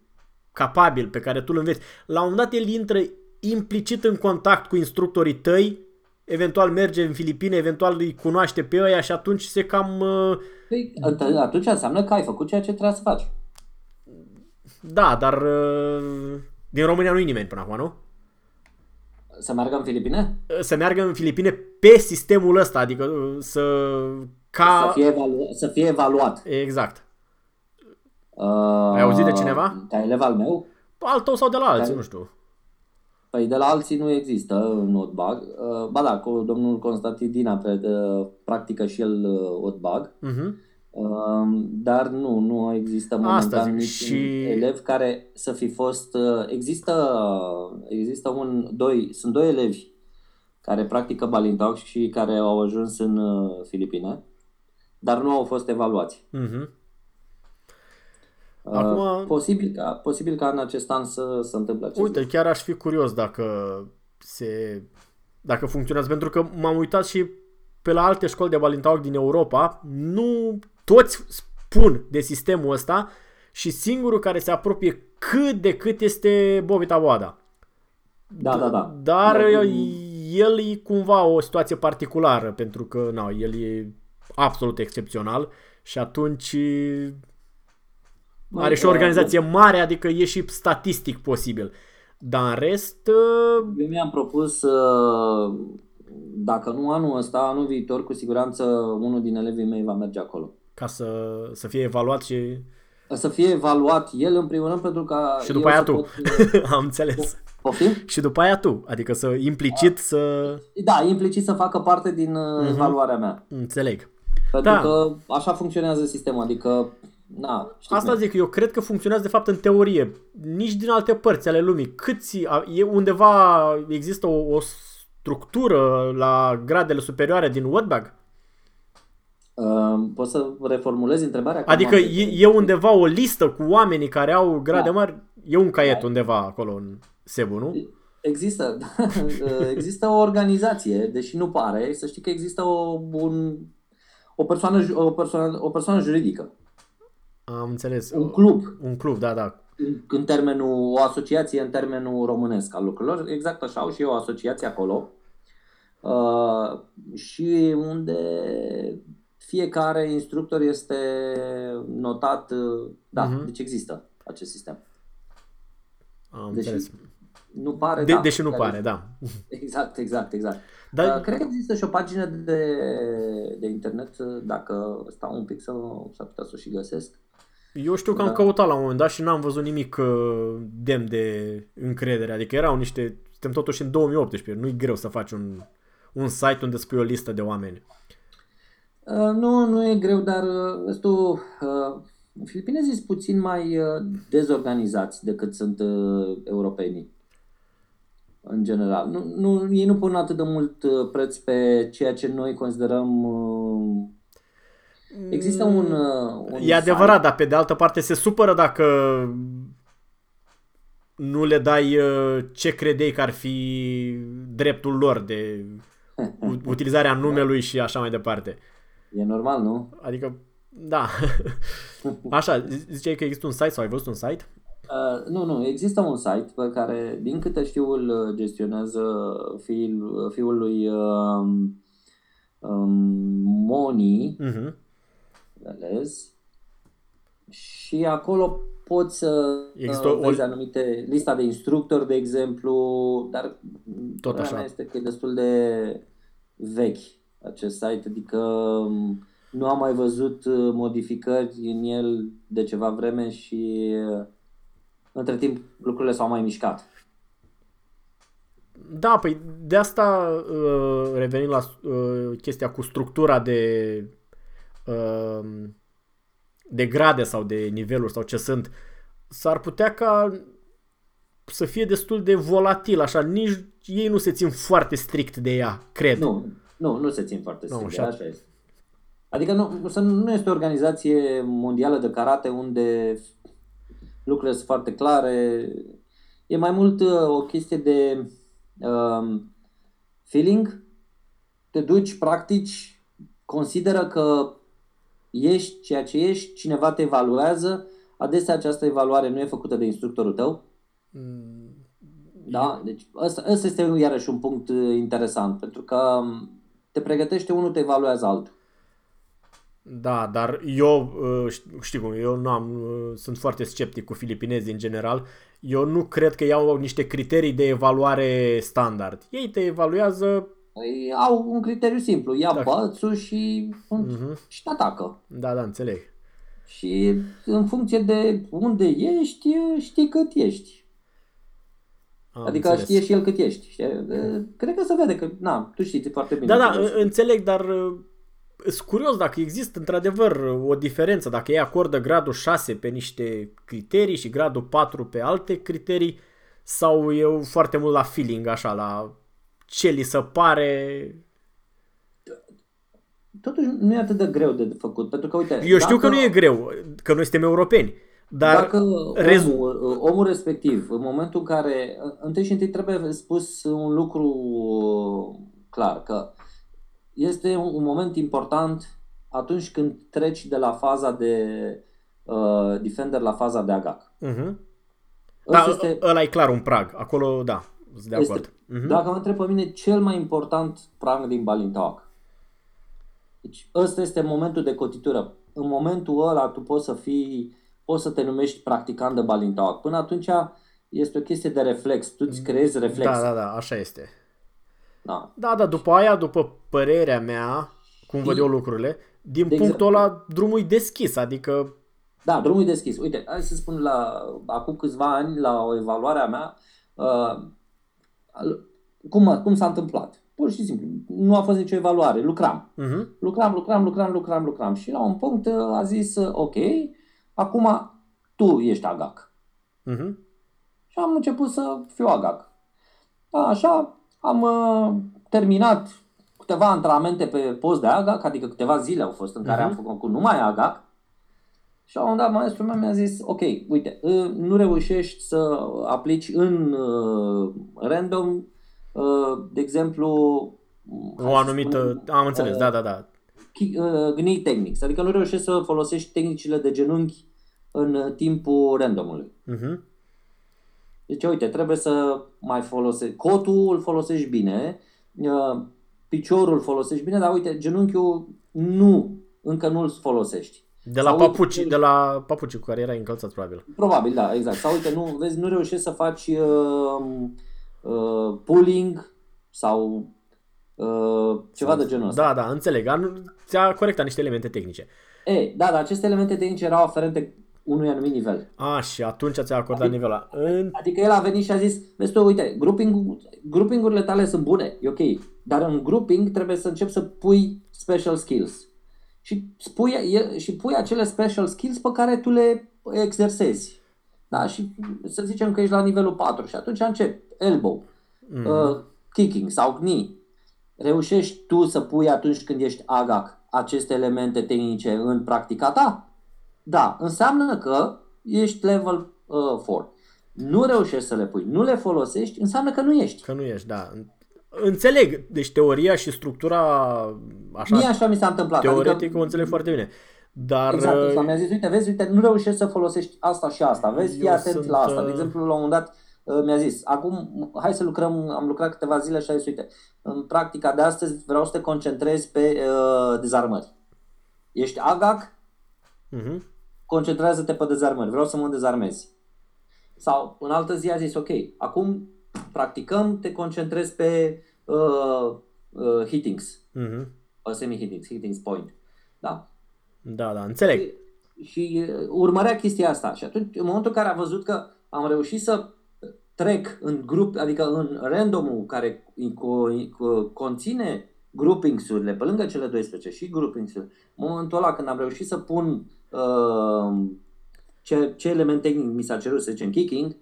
capabil pe care tu îl înveți, la un moment dat el intră implicit în contact cu instructorii tăi eventual merge în Filipine, eventual îi cunoaște pe ăia și atunci se cam... Uh, păi, atunci înseamnă că ai făcut ceea ce trebuie să faci. Da, dar uh, din România nu e nimeni până acum, nu? Să meargă în Filipine? Să meargă în Filipine pe sistemul ăsta, adică să... Ca... Să, fie evalu- să fie evaluat. Exact. Uh, Ai auzit de cineva? Ca elev al meu? Al tău sau de la alții, Ca... nu știu. Păi de la alții nu există un OTBAG. Uh, ba da, cu domnul Constantin Dina pe, uh, practică și el uh, OTBAG. Uh-huh. Uh, dar nu, nu există momentan niciun și... elev care să fi fost... Uh, există, există un, doi, sunt doi elevi care practică Balintau și care au ajuns în uh, Filipine, dar nu au fost evaluați. Uh-huh. Acum, uh, posibil, ca, posibil ca în acest an să se întâmple acest Uite, lucru. chiar aș fi curios dacă se dacă funcționează, pentru că m-am uitat și pe la alte școli de Balintau din Europa, nu toți spun de sistemul ăsta și singurul care se apropie cât de cât este Bobita Boada. Da, da, da. Dar da, el e cumva o situație particulară, pentru că na, el e absolut excepțional și atunci are și o organizație mare, adică e și statistic posibil. Dar în rest... Uh, Eu mi-am propus, uh, dacă nu anul ăsta, anul viitor, cu siguranță unul din elevii mei va merge acolo. Ca să, să fie evaluat și... Să fie evaluat el în primul rând pentru că... Și după aia tu. Pot... Am înțeles. Poftim? Și după aia tu, adică să implicit să... Da, implicit să facă parte din uh-huh. evaluarea mea. Înțeleg. Pentru da. că așa funcționează sistemul, adică Na, Asta zic, eu cred că funcționează de fapt în teorie. Nici din alte părți ale lumii. Câți, e undeva, există o, o structură la gradele superioare din Wordbag? Uh, poți să reformulezi întrebarea? Adică e, e undeva o listă cu oamenii care au grade da. mari? E un caiet da. undeva acolo în Sebu, nu? Există, există o organizație, deși nu pare, să știi că există o, un, o, persoană, o, persoană, o persoană juridică am înțeles. Un club. Un club, da, da. În, în termenul, o asociație în termenul românesc al lucrurilor. Exact așa au și eu o asociație acolo. Uh, și unde fiecare instructor este notat, uh, da, uh-huh. deci există acest sistem. Am deși înțeles. Nu pare, de, da. Deși nu pare, da. Exact, exact, exact. Dar... Uh, cred că există și o pagină de, de internet, uh, dacă stau un pic să, s-ar putea să o și găsesc. Eu știu că am da. căutat la un moment dat și n-am văzut nimic uh, demn de încredere. Adică erau niște... Suntem totuși în 2018. Nu-i greu să faci un, un site unde spui o listă de oameni. Uh, nu, nu e greu, dar uh, tu, uh, filipinezii sunt puțin mai uh, dezorganizați decât sunt uh, europenii. În general. Nu, nu, ei nu pun atât de mult uh, preț pe ceea ce noi considerăm uh, Există un, mm, uh, un E adevărat, site. dar pe de altă parte se supără dacă nu le dai uh, ce credeai că ar fi dreptul lor de utilizarea numelui și așa mai departe. E normal, nu? Adică, da. Așa, ziceai că există un site sau ai văzut un site? Uh, nu, nu, există un site pe care, din câte știu, îl gestionează fiul, fiul lui um, um, Moni, uh-huh înțeles? Și acolo poți să Există uh, vezi o... anumite lista de instructori, de exemplu, dar tot așa este că e destul de vechi acest site, adică um, nu am mai văzut uh, modificări în el de ceva vreme și uh, între timp lucrurile s-au mai mișcat. Da, păi de asta revenind la chestia cu structura de Ehm, de grade sau de niveluri sau ce sunt, s-ar putea ca să fie destul de volatil, așa, nici ei nu se țin foarte strict de ea, cred. Nu, nu, nu se țin foarte strict nu, de ea, așa este. Adică nu, nu este o organizație mondială de karate unde lucrurile sunt foarte clare. E mai mult uh, o chestie de um, feeling. Te duci, practici, consideră că ești ceea ce ești, cineva te evaluează, adesea această evaluare nu e făcută de instructorul tău. Mm. Da, deci ăsta, ăsta este iarăși un punct uh, interesant, pentru că um, te pregătește unul, te evaluează altul. Da, dar eu, uh, știi cum, eu nu am, uh, sunt foarte sceptic cu filipinezii în general. Eu nu cred că iau niște criterii de evaluare standard. Ei te evaluează Păi au un criteriu simplu, ia da. bățul și, uh-huh. și te atacă. Da, da, înțeleg. Și în funcție de unde ești, știi cât ești. Am adică înțeles. știe și el cât ești. Știi? Cred că se vede că, na, tu știi foarte bine. Da, da, înțeleg, dar uh, sunt curios dacă există într-adevăr o diferență, dacă ei acordă gradul 6 pe niște criterii și gradul 4 pe alte criterii sau eu foarte mult la feeling, așa, la ce li se pare totuși nu e atât de greu de făcut, pentru că uite... Eu știu dacă, că nu e greu, că noi suntem europeni, dar... Dacă omul, omul respectiv, în momentul în care... Întâi și întâi trebuie spus un lucru clar, că este un moment important atunci când treci de la faza de uh, defender la faza de agac. Uh-huh. Da, este, ăla e clar un prag. Acolo, da, sunt de acord. Este, uh-huh. Dacă mă întreb pe mine, cel mai important prag din Balintawak. Deci ăsta este momentul de cotitură. În momentul ăla tu poți să fii, poți să te numești practicant de Balintawak. Până atunci este o chestie de reflex. Tu îți creezi reflex. Da, da, da, așa este. Da. Da, da, după aia, după părerea mea, cum văd eu lucrurile, din de punctul exemplu, ăla drumul e deschis, adică... Da, drumul e deschis. Uite, hai să spun la, acum câțiva ani, la o evaluare a mea, uh, cum, cum s-a întâmplat. Pur și simplu, nu a fost nicio evaluare, lucram. Uh-huh. Lucram, lucram, lucram, lucram, lucram. Și la un punct uh, a zis, uh, ok, acum tu ești agac. Uh-huh. Și am început să fiu agac. Așa, am uh, terminat câteva antrenamente pe post de AGAC, adică câteva zile au fost în care uh-huh. am făcut cu numai AGAC. Și la un dat maestrul meu mi-a zis, ok, uite, uh, nu reușești să aplici în uh, random, uh, de exemplu... O anumită, spun, am înțeles, uh, da, da, da. Uh, gnei techniques, adică nu reușești să folosești tehnicile de genunchi în timpul randomului. Uh-huh. Deci, uite, trebuie să mai folosești, cotul îl folosești bine, uh, piciorul folosești bine, dar uite, genunchiul nu, încă nu îl folosești. De la, papuci, uite, de la papuci cu care era încălțat, probabil. Probabil, da, exact. Sau uite, nu, vezi, nu reușești să faci uh, uh, pulling sau uh, ceva sau, de genul ăsta. Da, da, înțeleg. Ți-a corectat niște elemente tehnice. E, da, dar aceste elemente tehnice erau aferente unui anumit nivel. A, și atunci ți-a acordat adică, nivelul în... Adică el a venit și a zis, vezi tu, uite, grouping, groupingurile tale sunt bune, e ok, dar în grouping trebuie să începi să pui special skills. Și, spui, și pui acele special skills pe care tu le exersezi. Da? Și să zicem că ești la nivelul 4 și atunci începi elbow, mm. uh, kicking sau knee. Reușești tu să pui atunci când ești agac aceste elemente tehnice în practica ta? Da, înseamnă că ești level uh, 4. Nu reușești să le pui, nu le folosești, înseamnă că nu ești. Că nu ești, da. Înțeleg, deci teoria și structura așa, Mie așa mi s-a întâmplat. Teoretic adică, o înțeleg foarte bine. Dar... Exact, exact. mi-a zis, uite, vezi, uite, nu reușești să folosești asta și asta, vezi, fii atent sunt, la asta. De uh, exemplu, la un moment dat uh, mi-a zis, acum hai să lucrăm, am lucrat câteva zile și a zis, uite, în practica de astăzi vreau să te concentrezi pe uh, dezarmări. Ești agac, uh-huh concentrează-te pe dezarmări, vreau să mă dezarmezi. Sau în altă zi a zis, ok, acum practicăm, te concentrezi pe uh, uh, hittings, uh-huh. semi-hittings, hittings point. Da? Da, da, înțeleg. Și, și uh, urmărea chestia asta. Și atunci, în momentul în care a văzut că am reușit să trec în grup, adică în randomul care conține groupings-urile, pe lângă cele 12 și groupings-uri, în momentul ăla când am reușit să pun uh, ce, ce element tehnic mi s-a cerut, să zicem kicking,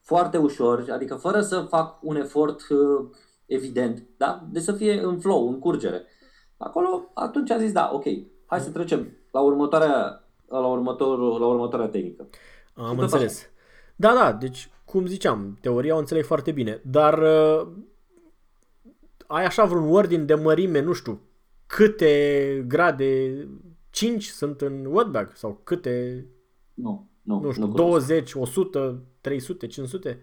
foarte ușor, adică fără să fac un efort uh, evident, da? de să fie în flow, în curgere. Acolo, atunci a zis, da, ok, hai să trecem la următoarea, la, următor, la următoarea tehnică. Am înțeles. Așa. Da, da, deci, cum ziceam, teoria o înțeleg foarte bine, dar uh, ai așa vreun ordine de mărime, nu știu, câte grade, 5 sunt în wetbag sau câte, nu, nu, nu știu, nu 20, 100, 300, 500?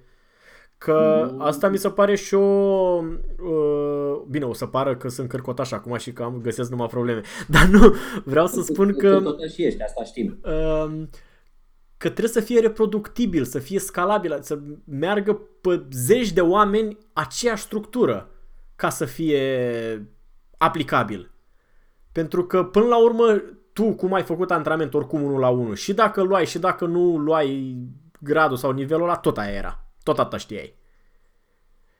Că mm. asta mi se pare și o... Uh, bine, o să pară că sunt cărcotaș acum și că am găsesc numai probleme. Dar nu, vreau să spun că... Tot și ești, asta știm. Uh, că trebuie să fie reproductibil, să fie scalabil, să meargă pe zeci de oameni aceeași structură ca să fie aplicabil. Pentru că, până la urmă, tu cum ai făcut antrenament oricum unul la unul și dacă luai și dacă nu luai gradul sau nivelul ăla, tot aia era. Tot atâta știai.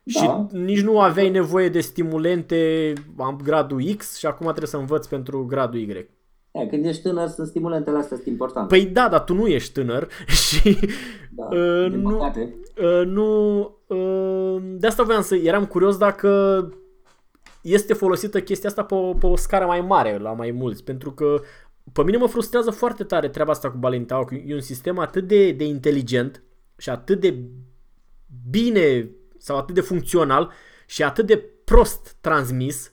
Da. Și nici nu aveai nevoie de stimulente, am gradul X și acum trebuie să învăț pentru gradul Y. E, când ești tânăr, sunt stimulentele astea sunt importante. Păi da, dar tu nu ești tânăr și da, uh, nu, uh, nu uh, de asta voiam să eram curios dacă este folosită chestia asta pe o, pe o scară mai mare, la mai mulți, pentru că pe mine mă frustrează foarte tare treaba asta cu Balintao, că e un sistem atât de, de inteligent și atât de bine sau atât de funcțional și atât de prost transmis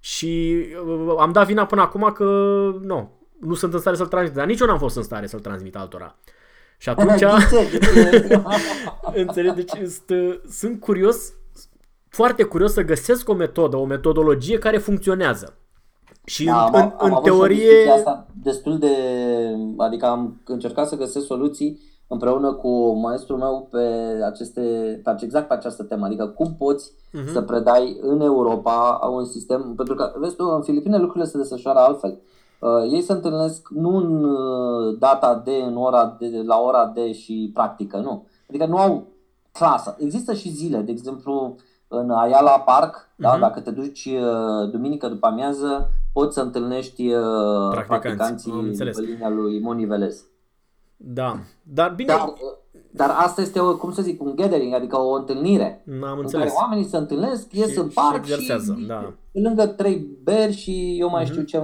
și uh, am dat vina până acum că nu, nu sunt în stare să-l transmit, dar nici eu n-am fost în stare să-l transmit altora. Și atunci, înțeleg, deci sunt, sunt curios, foarte curios să găsesc o metodă, o metodologie care funcționează. Și da, în, am, în am teorie... Asta destul de... Adică am încercat să găsesc soluții împreună cu maestrul meu pe, aceste, pe exact pe această temă. Adică cum poți uh-huh. să predai în Europa un sistem... Pentru că, vezi tu, în Filipine lucrurile se desfășoară altfel. Uh, ei se întâlnesc nu în uh, data de, în ora de, la ora de și practică, nu. Adică nu au clasă. Există și zile, de exemplu, în Ayala Park, uh-huh. da, mhm. dacă te duci uh, duminică după amiază, poți să întâlnești uh, practicanții pe linia lui Moni Velez. Da, dar bine... Dar, dar asta este, o, cum să zic, un gathering, adică o întâlnire. N-am în înțeles. care oamenii se întâlnesc, ies și, în parc și, și da. lângă trei beri și eu mai uh-huh. știu ce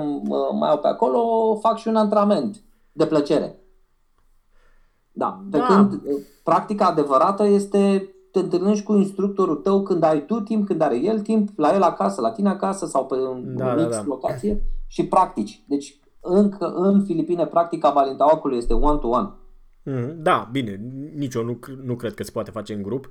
mai au pe acolo, fac și un antrenament de plăcere. Da, pe da. când practica adevărată este te întâlnești cu instructorul tău când ai tu timp, când are el timp, la el acasă, la tine acasă sau pe un da, da, da. locație și practici. Deci încă în Filipine practica balintawakului este one-to-one. Mm, da, bine, nici eu nu, nu cred că se poate face în grup.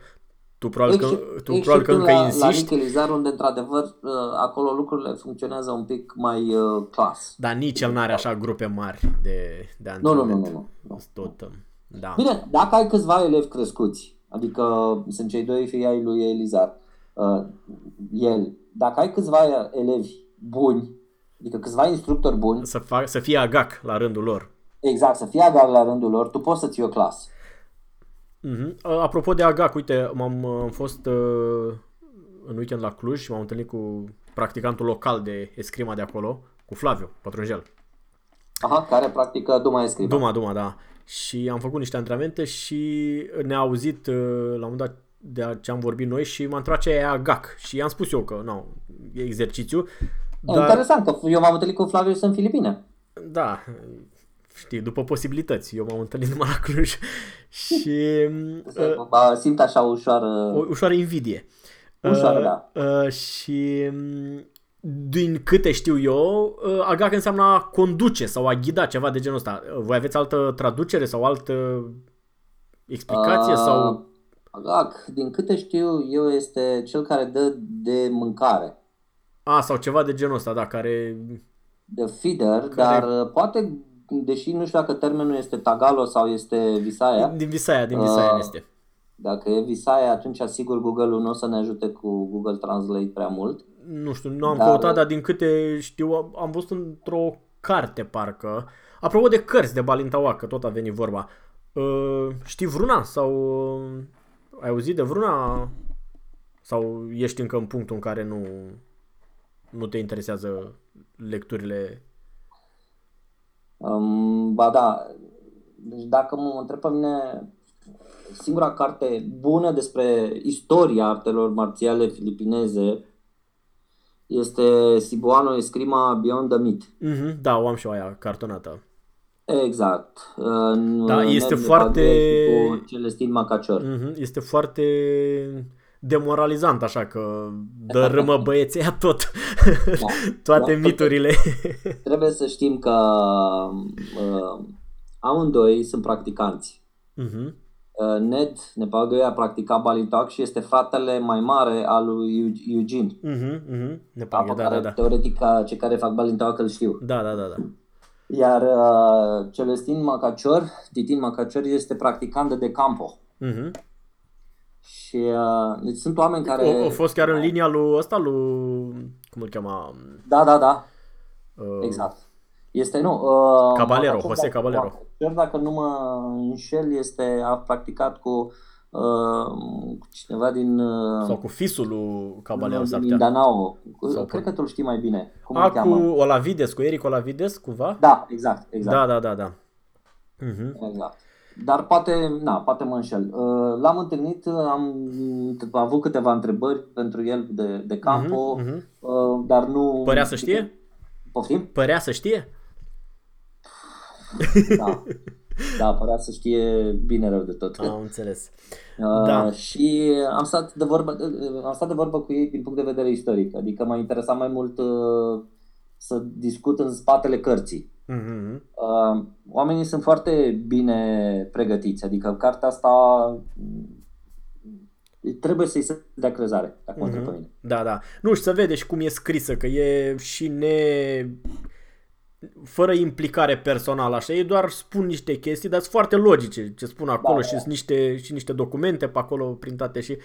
Tu probabil că, tu probabil că încă la, insisti. La Nichelizar, unde într-adăvăr uh, acolo lucrurile funcționează un pic mai uh, clas. Dar nici el n-are așa grupe mari de, de antrenament. Nu, nu, nu. nu, nu. Tot, um, da. Bine, dacă ai câțiva elevi crescuți, adică sunt cei doi fii ai lui Elizar, uh, el, dacă ai câțiva elevi buni, Adică câțiva instructori buni. Să, fac, să fie agac la rândul lor. Exact, să fie agac la rândul lor. Tu poți să ții o clasă. Uh-huh. Apropo de agac, uite, m-am am fost uh, în weekend la Cluj și m-am întâlnit cu practicantul local de escrima de acolo, cu Flaviu Pătrunjel. Aha, care practică Duma Escrima. Duma, Duma, da. Și am făcut niște antrenamente și ne-a auzit uh, la un moment dat de ce am vorbit noi și m-a întrebat ce e agac. Și i-am spus eu că, nu, e exercițiu. Dar... Interesant, că eu m-am întâlnit cu Flavius în Filipine. Da, știi, după posibilități. Eu m-am întâlnit numai la Cluj și... Uh, simt așa ușoară... O ușoară invidie. Ușoară, uh, da. Uh, și um, din câte știu eu, uh, agac înseamnă a conduce sau a ghida, ceva de genul ăsta. Voi aveți altă traducere sau altă explicație? Uh, sau... Agac, din câte știu eu, este cel care dă de mâncare. A, sau ceva de genul ăsta, da, care... De feeder, care... dar uh, poate, deși nu știu dacă termenul este Tagalo sau este Visaya. Din, din Visaya, din Visaya uh, este. Dacă e Visaya, atunci asigur Google-ul nu o să ne ajute cu Google Translate prea mult. Nu știu, nu am dar... căutat, dar din câte știu, am văzut într-o carte parcă. Apropo de cărți de Balintaua, că tot a venit vorba. Uh, știi vruna sau uh, ai auzit de vruna sau ești încă în punctul în care nu nu te interesează lecturile? Um, ba da. Deci dacă mă întreb pe mine, singura carte bună despre istoria artelor marțiale filipineze este Sibuano Escrima Beyond the Myth. Mm-hmm, da, o am și o aia cartonată. Exact. În da, este foarte... Cu Celestin Macacior. Mm-hmm, este foarte demoralizant, așa că dă râmă băieții tot. Da. Toate da. miturile. Trebuie să știm că uh, amândoi sunt practicanți. Uh-huh. Uh, Ned Nepagoi a practicat Balitoac și este fratele mai mare al lui Eugene. Uh-huh, uh-huh. Nepagoi, da, care, da, da. Teoretic, cei care fac Balitoac îl știu. Da, da, da, da. Iar uh, Celestin Macacior, Titin Macacior, este practicant de campo. Uh-huh. Și uh, deci sunt oameni care... Au fost chiar în linia lui ăsta, lui... Cum îl cheamă? Da, da, da. Uh... Exact. Este, nu... Uh, Caballero, José Caballero. Chiar dacă nu mă înșel, este, a practicat cu uh, cineva din... Uh, Sau cu fisul lui Caballero s-ar putea. Danao. Sau cred că tu știi mai bine. Cum a, cu Olavides, cu Eric Olavides, cumva? Da, exact, exact. Da, da, da, da. Uh-huh. Exact. Dar poate, na, poate mă înșel. Uh, l-am întâlnit, am avut câteva întrebări pentru el de, de campo, uh-huh, uh-huh. dar nu... Părea să știe? Poftim? Părea să știe? Da. Da, părea să știe bine rău de tot. Am înțeles. Uh, da. Și am stat, de vorbă, am stat de vorbă cu ei din punct de vedere istoric. Adică m-a interesat mai mult uh, să discut în spatele cărții. Uh-huh. Uh, oamenii sunt foarte bine pregătiți. Adică cartea asta trebuie să-i se dea crezare, dacă uh-huh. mă mine. Da, da. Nu, și să vede și cum e scrisă, că e și ne fără implicare personală, așa, ei doar spun niște chestii, dar sunt foarte logice ce spun acolo da, și da. sunt niște, și niște documente pe acolo printate și...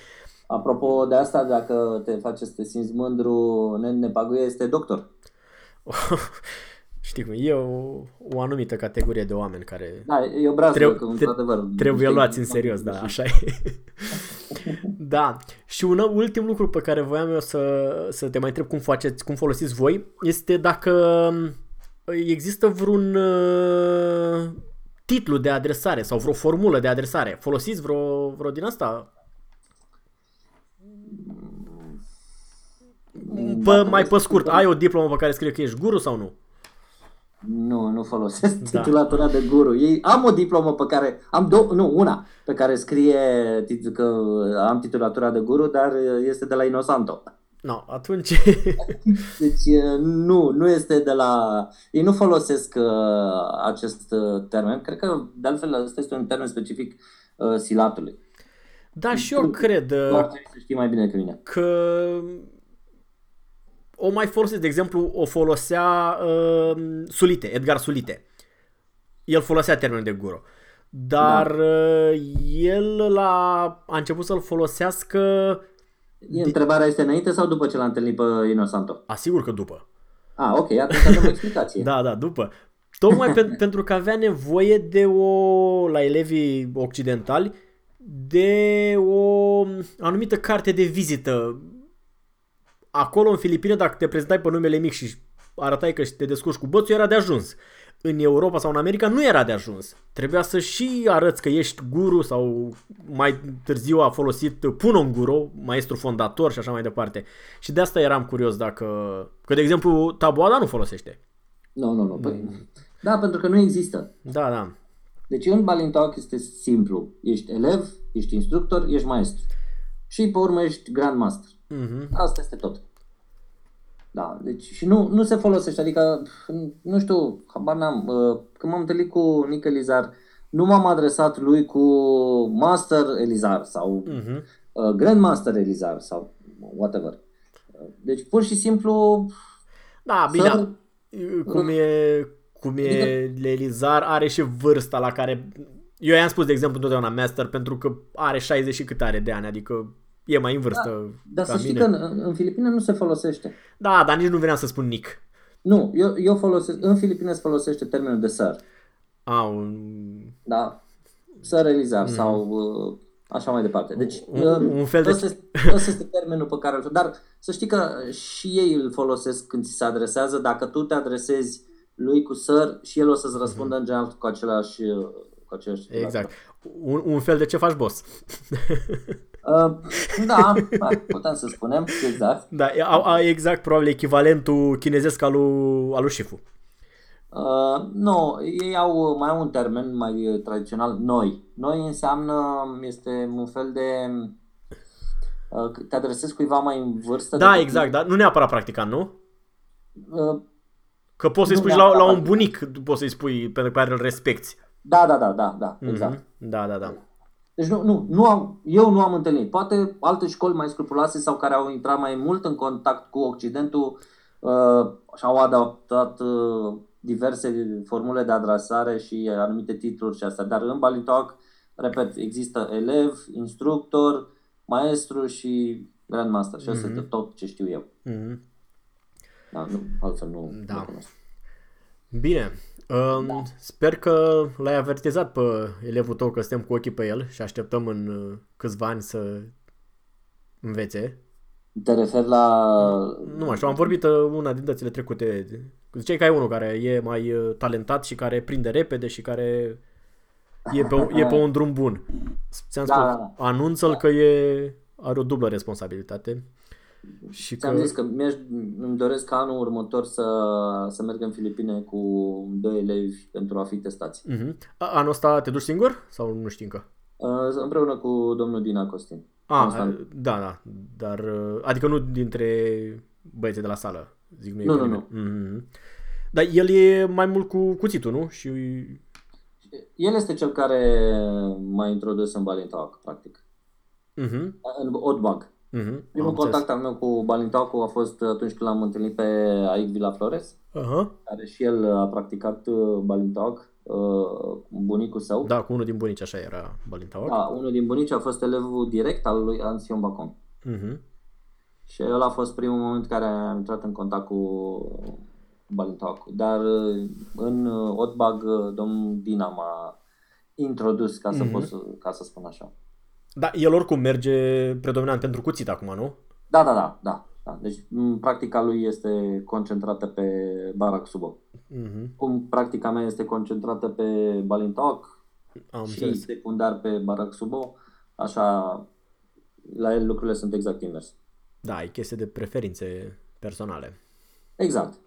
Apropo de asta, dacă te faci să te simți mândru, Nene Paguie este doctor. Știi cum, e o, o anumită categorie de oameni care... Da, e obrazul, treb- că, într-adevăr... Trebuie luați în serios, da, așa e. da, și un ultim lucru pe care voiam eu să, să te mai întreb cum faceți, cum folosiți voi, este dacă există vreun uh, titlu de adresare sau vreo formulă de adresare. Folosiți vreo, vreo din asta? Pe, mai pe scurt, ai o diplomă pe care scrie că ești guru sau nu? Nu, nu folosesc da. titulatura de guru. Ei, am o diplomă pe care, am două, nu, una, pe care scrie că am titulatura de guru, dar este de la Inosanto. No, atunci... deci nu, nu este de la... Ei nu folosesc uh, acest uh, termen. Cred că, de altfel, ăsta este un termen specific uh, silatului. Da, și eu cred uh, să știi mai bine că mine. că o mai folosesc, de exemplu, o folosea uh, Sulite, Edgar Sulite. El folosea termenul de guru. Dar da. uh, el la, a început să-l folosească de... Întrebarea este înainte sau după ce l-a întâlnit pe Inosanto? Asigur că după. Ah, ok, atunci avem o explicație. da, da, după. Tocmai pe, pentru că avea nevoie de o, la elevii occidentali, de o anumită carte de vizită. Acolo în Filipine, dacă te prezentai pe numele mic și arătai că te descurci cu bățul, era de ajuns în Europa sau în America nu era de ajuns. Trebuia să și arăți că ești guru sau mai târziu a folosit Punon Guru, maestru fondator și așa mai departe. Și de asta eram curios dacă... Că, de exemplu, Taboada nu folosește. Nu, nu, nu. Păi, da, pentru că nu există. Da, da. Deci în Balintalk este simplu. Ești elev, ești instructor, ești maestru. Și pe urmă ești grandmaster. Uh-huh. Asta este tot. Da, deci și nu, nu se folosește, adică, nu știu, habar n-am, când m-am întâlnit cu Nic Elizar, nu m-am adresat lui cu Master Elizar sau uh-huh. Grandmaster Elizar sau whatever. Deci pur și simplu... Da, bine, să... cum e, cum e adică... Elizar, are și vârsta la care... Eu i-am spus, de exemplu, întotdeauna Master pentru că are 60 și cât are de ani, adică E mai în vârstă da, Dar să știi că în, în Filipine nu se folosește. Da, dar nici nu vreau să spun Nick. Nu, eu, eu folosesc, în Filipine se folosește termenul de sir. A, un... Da, sir Elizar mm. sau uh, așa mai departe. Deci, un, uh, un fel de... Ăsta este termenul pe care îl... Dar să știi că și ei îl folosesc când ți se adresează. Dacă tu te adresezi lui cu sir și el o să-ți răspundă mm-hmm. în general cu același uh, cu aceeași Exact. Un, un fel de ce faci boss. Uh, da, putem să spunem, exact. Da, a, a, exact, probabil echivalentul chinezesc al lui, al lui Shifu. Uh, nu, ei au mai au un termen mai tradițional, noi. Noi înseamnă, este un fel de uh, te adresezi cuiva mai în vârstă. Da, exact, dar nu neapărat practicant, nu? Uh, Că poți să-i spui la, la un bunic, poți să-i spui pentru care îl respecti. Da, da, da, da, da, exact. Mm-hmm. Da, da, da. Deci nu, nu, nu am, eu nu am întâlnit. Poate alte școli mai scrupuloase sau care au intrat mai mult în contact cu Occidentul uh, și au adaptat uh, diverse formule de adresare și anumite titluri și astea. Dar în Balintoac, repet, există elev, instructor, maestru și grandmaster. Și asta mm-hmm. este tot ce știu eu. Mm-hmm. Da, nu, altfel nu, da. nu cunosc. Bine, Um, da. Sper că l-ai avertizat pe elevul tău că suntem cu ochii pe el și așteptăm în uh, câțiva ani să învețe. Te refer la... Nu mai știu, am vorbit uh, una din dățile trecute. Ziceai că ai unul care e mai uh, talentat și care prinde repede și care e pe, e pe un drum bun. Ți-am da, spus, da, da. anunță-l că e, are o dublă responsabilitate. Și Ți-am că... zis că îmi doresc ca anul următor să, să merg în Filipine cu doi elevi pentru a fi testați. Uh-huh. Anul ăsta te duci singur sau nu știi încă? Uh, împreună cu domnul Dina Costin. Ah, da, da, dar uh, adică nu dintre băieții de la sală. Zic, nu, nu, nu. nu. Mm-hmm. Dar el e mai mult cu cuțitul, nu? Și... El este cel care m-a introdus în Balintaoc, practic. Uh-huh. În Odbag. Uh-huh. Primul contact al meu cu Balintacu a fost atunci când l-am întâlnit pe Aic Villa Flores, uh-huh. care și el a practicat uh, Balintac, uh, bunicul său. Da, cu unul din bunici așa era Balintac. Da, unul din bunici a fost elevul direct al lui Ansion Bacon. Uh-huh. Și el a fost primul moment care am intrat în contact cu Balintacu. Dar uh, în Otbag, domnul Dina m-a introdus, ca să, uh-huh. pot să, ca să spun așa. Da, el oricum merge predominant pentru cuțit acum, nu? Da, da, da, da. da. Deci practica lui este concentrată pe Barack Subo. Uh-huh. Cum practica mea este concentrată pe Balintok Am și înțeles. secundar pe Barack Subo, așa la el lucrurile sunt exact invers. Da, e chestie de preferințe personale. Exact.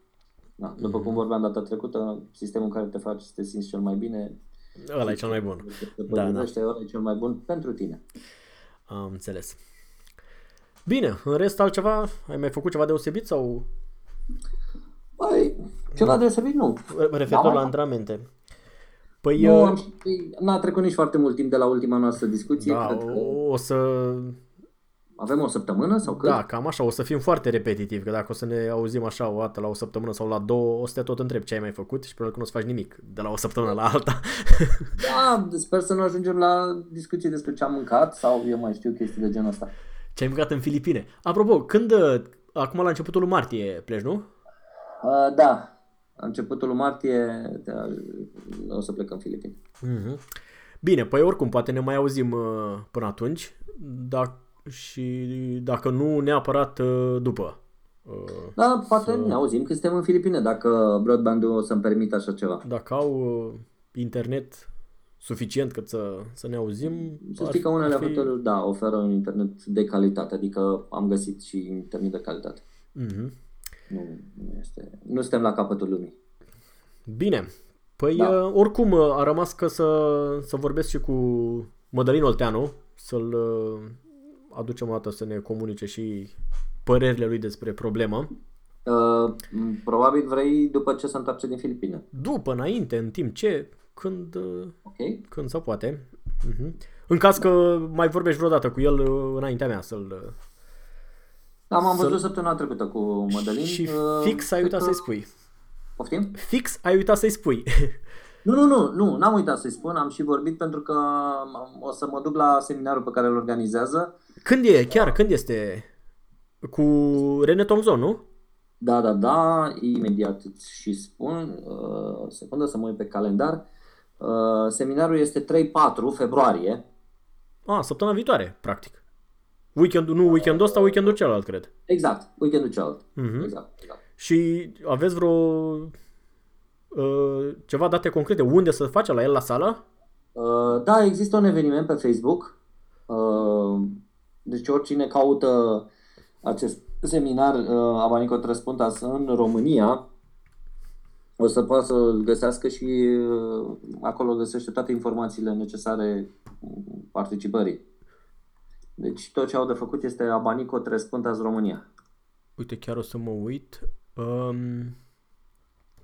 Da. După uh-huh. cum vorbeam data trecută, sistemul care te face să te simți cel mai bine Ăla e cel mai bun. Da, da. Ăla e cel mai bun pentru tine. Am înțeles. Bine, în rest altceva? Ai mai făcut ceva deosebit sau? Păi, ceva deosebit nu. Referitor da, la antrenamente. Păi, nu, uh, am, n-a trecut nici foarte mult timp de la ultima noastră discuție. Da, cred că... o să avem o săptămână sau cât? Da, cam așa, o să fim foarte repetitivi, că dacă o să ne auzim așa o dată la o săptămână sau la două, o să te tot întreb ce ai mai făcut și probabil că nu o să faci nimic de la o săptămână la alta. Da, sper să nu ajungem la discuții despre ce am mâncat sau eu mai știu chestii de genul ăsta. Ce ai mâncat în Filipine? Apropo, când, acum la începutul lui martie pleci, nu? Uh, da, la începutul lui martie o să plec în Filipine. Mm-hmm. Bine, păi oricum, poate ne mai auzim uh, până atunci. Dacă și dacă nu neapărat uh, după. Uh, da, poate să... ne auzim când suntem în Filipine, dacă broadband-ul o să-mi permită așa ceva. Dacă au uh, internet suficient cât să, să ne auzim. Să știi că unele fi... hoteluri, da, oferă un internet de calitate, adică am găsit și internet de calitate. Mm-hmm. Nu, nu, este, nu suntem la capătul lumii. Bine. Păi da. oricum a rămas că să, să vorbesc și cu Mădălin Olteanu, să-l aducem o dată să ne comunice și părerile lui despre problemă. Uh, probabil vrei după ce se întoarce din Filipine. După, înainte, în timp ce, când, uh, okay. când se poate. Uh-huh. În caz că mai vorbești vreodată cu el uh, înaintea mea să-l... Uh, da, m-am văzut săptămâna trecută cu Mădălin. Și fix ai uitat să-i spui. Poftim? Fix ai uitat să-i spui. Nu, nu, nu, nu, n-am uitat să-i spun, am și vorbit pentru că o să mă duc la seminarul pe care îl organizează. Când e, chiar, când este? Cu René Tomzon, nu? Da, da, da, imediat îți și spun, uh, secundă să mă uit pe calendar. Uh, seminarul este 3-4 februarie. Ah, săptămâna viitoare, practic. Weekend, nu weekendul ăsta, weekendul celălalt, cred. Exact, weekendul celălalt. Uh-huh. Exact, exact. Și aveți vreo Uh, ceva date concrete, unde să face la el la sală? Uh, da, există un eveniment pe Facebook. Uh, deci oricine caută acest seminar uh, Abanico Trăspuntas în România, o să poată să găsească și uh, acolo găsește toate informațiile necesare participării. Deci tot ce au de făcut este Abanico Trăspuntas România. Uite, chiar o să mă uit. Um,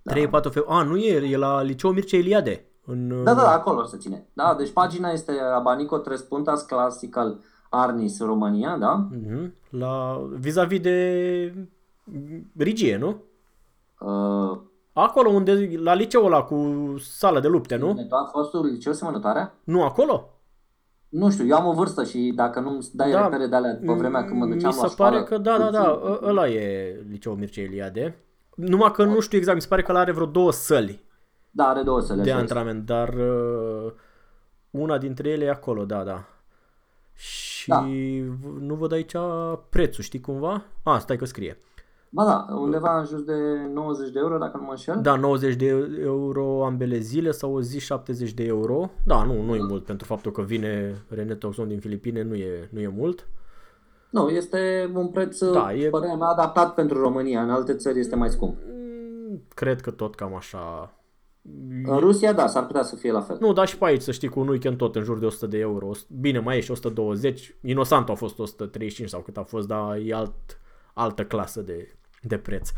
3-4 februarie. A, nu e, e la Liceu Mircea Eliade, În, da, da, da, acolo se ține. Da, deci pagina este Abanico Tres Puntas Classical Arnis România, da? Uh-huh. La, vis-a-vis de Rigie, nu? Uh, acolo unde, la liceul ăla cu sală de lupte, nu? A fostul liceu semănătoarea? Nu, acolo? Nu știu, eu am o vârstă și dacă nu dai da, repere de alea pe vremea când mă duceam mi se pare că da, da, da, ă, ăla e liceul Mircea Eliade. Numai că nu știu exact, mi se pare că are vreo două săli. Da, are două săli. De antrenament, dar uh, una dintre ele e acolo, da, da. Și da. nu văd aici prețul, știi cumva? A, stai că scrie. Ba da, undeva în jur de 90 de euro, dacă nu mă înșel. Da, 90 de euro ambele zile sau o zi 70 de euro. Da, nu, nu e mult pentru faptul că vine René Toxon din Filipine, nu e, nu e mult. Nu, este un preț, da, e... părerea mea, adaptat pentru România. În alte țări este mai scump. Mm, cred că tot cam așa. În Rusia, da, s-ar putea să fie la fel. Nu, dar și pe aici, să știi, cu un weekend tot în jur de 100 de euro. Bine, mai e și 120. Inosantul a fost 135 sau cât a fost, dar e alt, altă clasă de, de preț.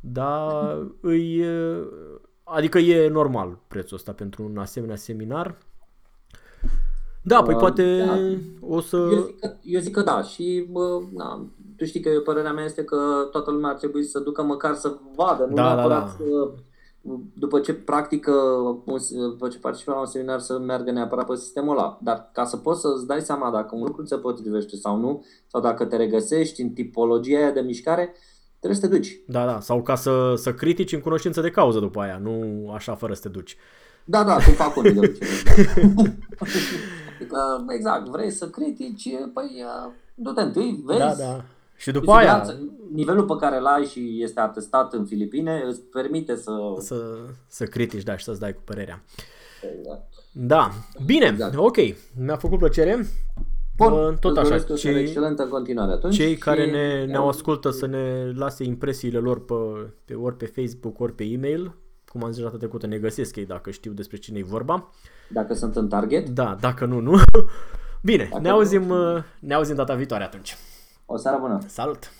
Dar îi, adică e normal prețul ăsta pentru un asemenea seminar. Da, păi uh, poate da. o să... Eu zic, că, eu zic că da și bă, na, tu știi că părerea mea este că toată lumea ar trebui să ducă măcar să vadă, nu da, da neapărat da, da. să după ce practică, după ce participă la un seminar să meargă neapărat pe sistemul ăla. Dar ca să poți să-ți dai seama dacă un lucru ți se potrivește sau nu, sau dacă te regăsești în tipologia aia de mișcare, trebuie să te duci. Da, da, sau ca să, să critici în cunoștință de cauză după aia, nu așa fără să te duci. Da, da, cum fac unii de obicei. adică, exact, vrei să critici, păi du-te întâi, vezi. Da, da. Și după aia... Nivelul pe care îl ai și este atestat în Filipine îți permite să... Să, să critici, da, și să-ți dai cu părerea. Exact. Da. Bine, exact. ok. Mi-a făcut plăcere. Bun, tot așa, cei, excelentă continuare atunci. Cei care ne, ne ascultă să ne lase impresiile lor pe, pe, ori pe Facebook, ori pe e-mail. Cum am zis data trecută, ne găsesc ei dacă știu despre cine e vorba. Dacă sunt în target. Da, dacă nu, nu. Bine, dacă ne auzim, nu. ne auzim data viitoare atunci. O seară bună! Salut!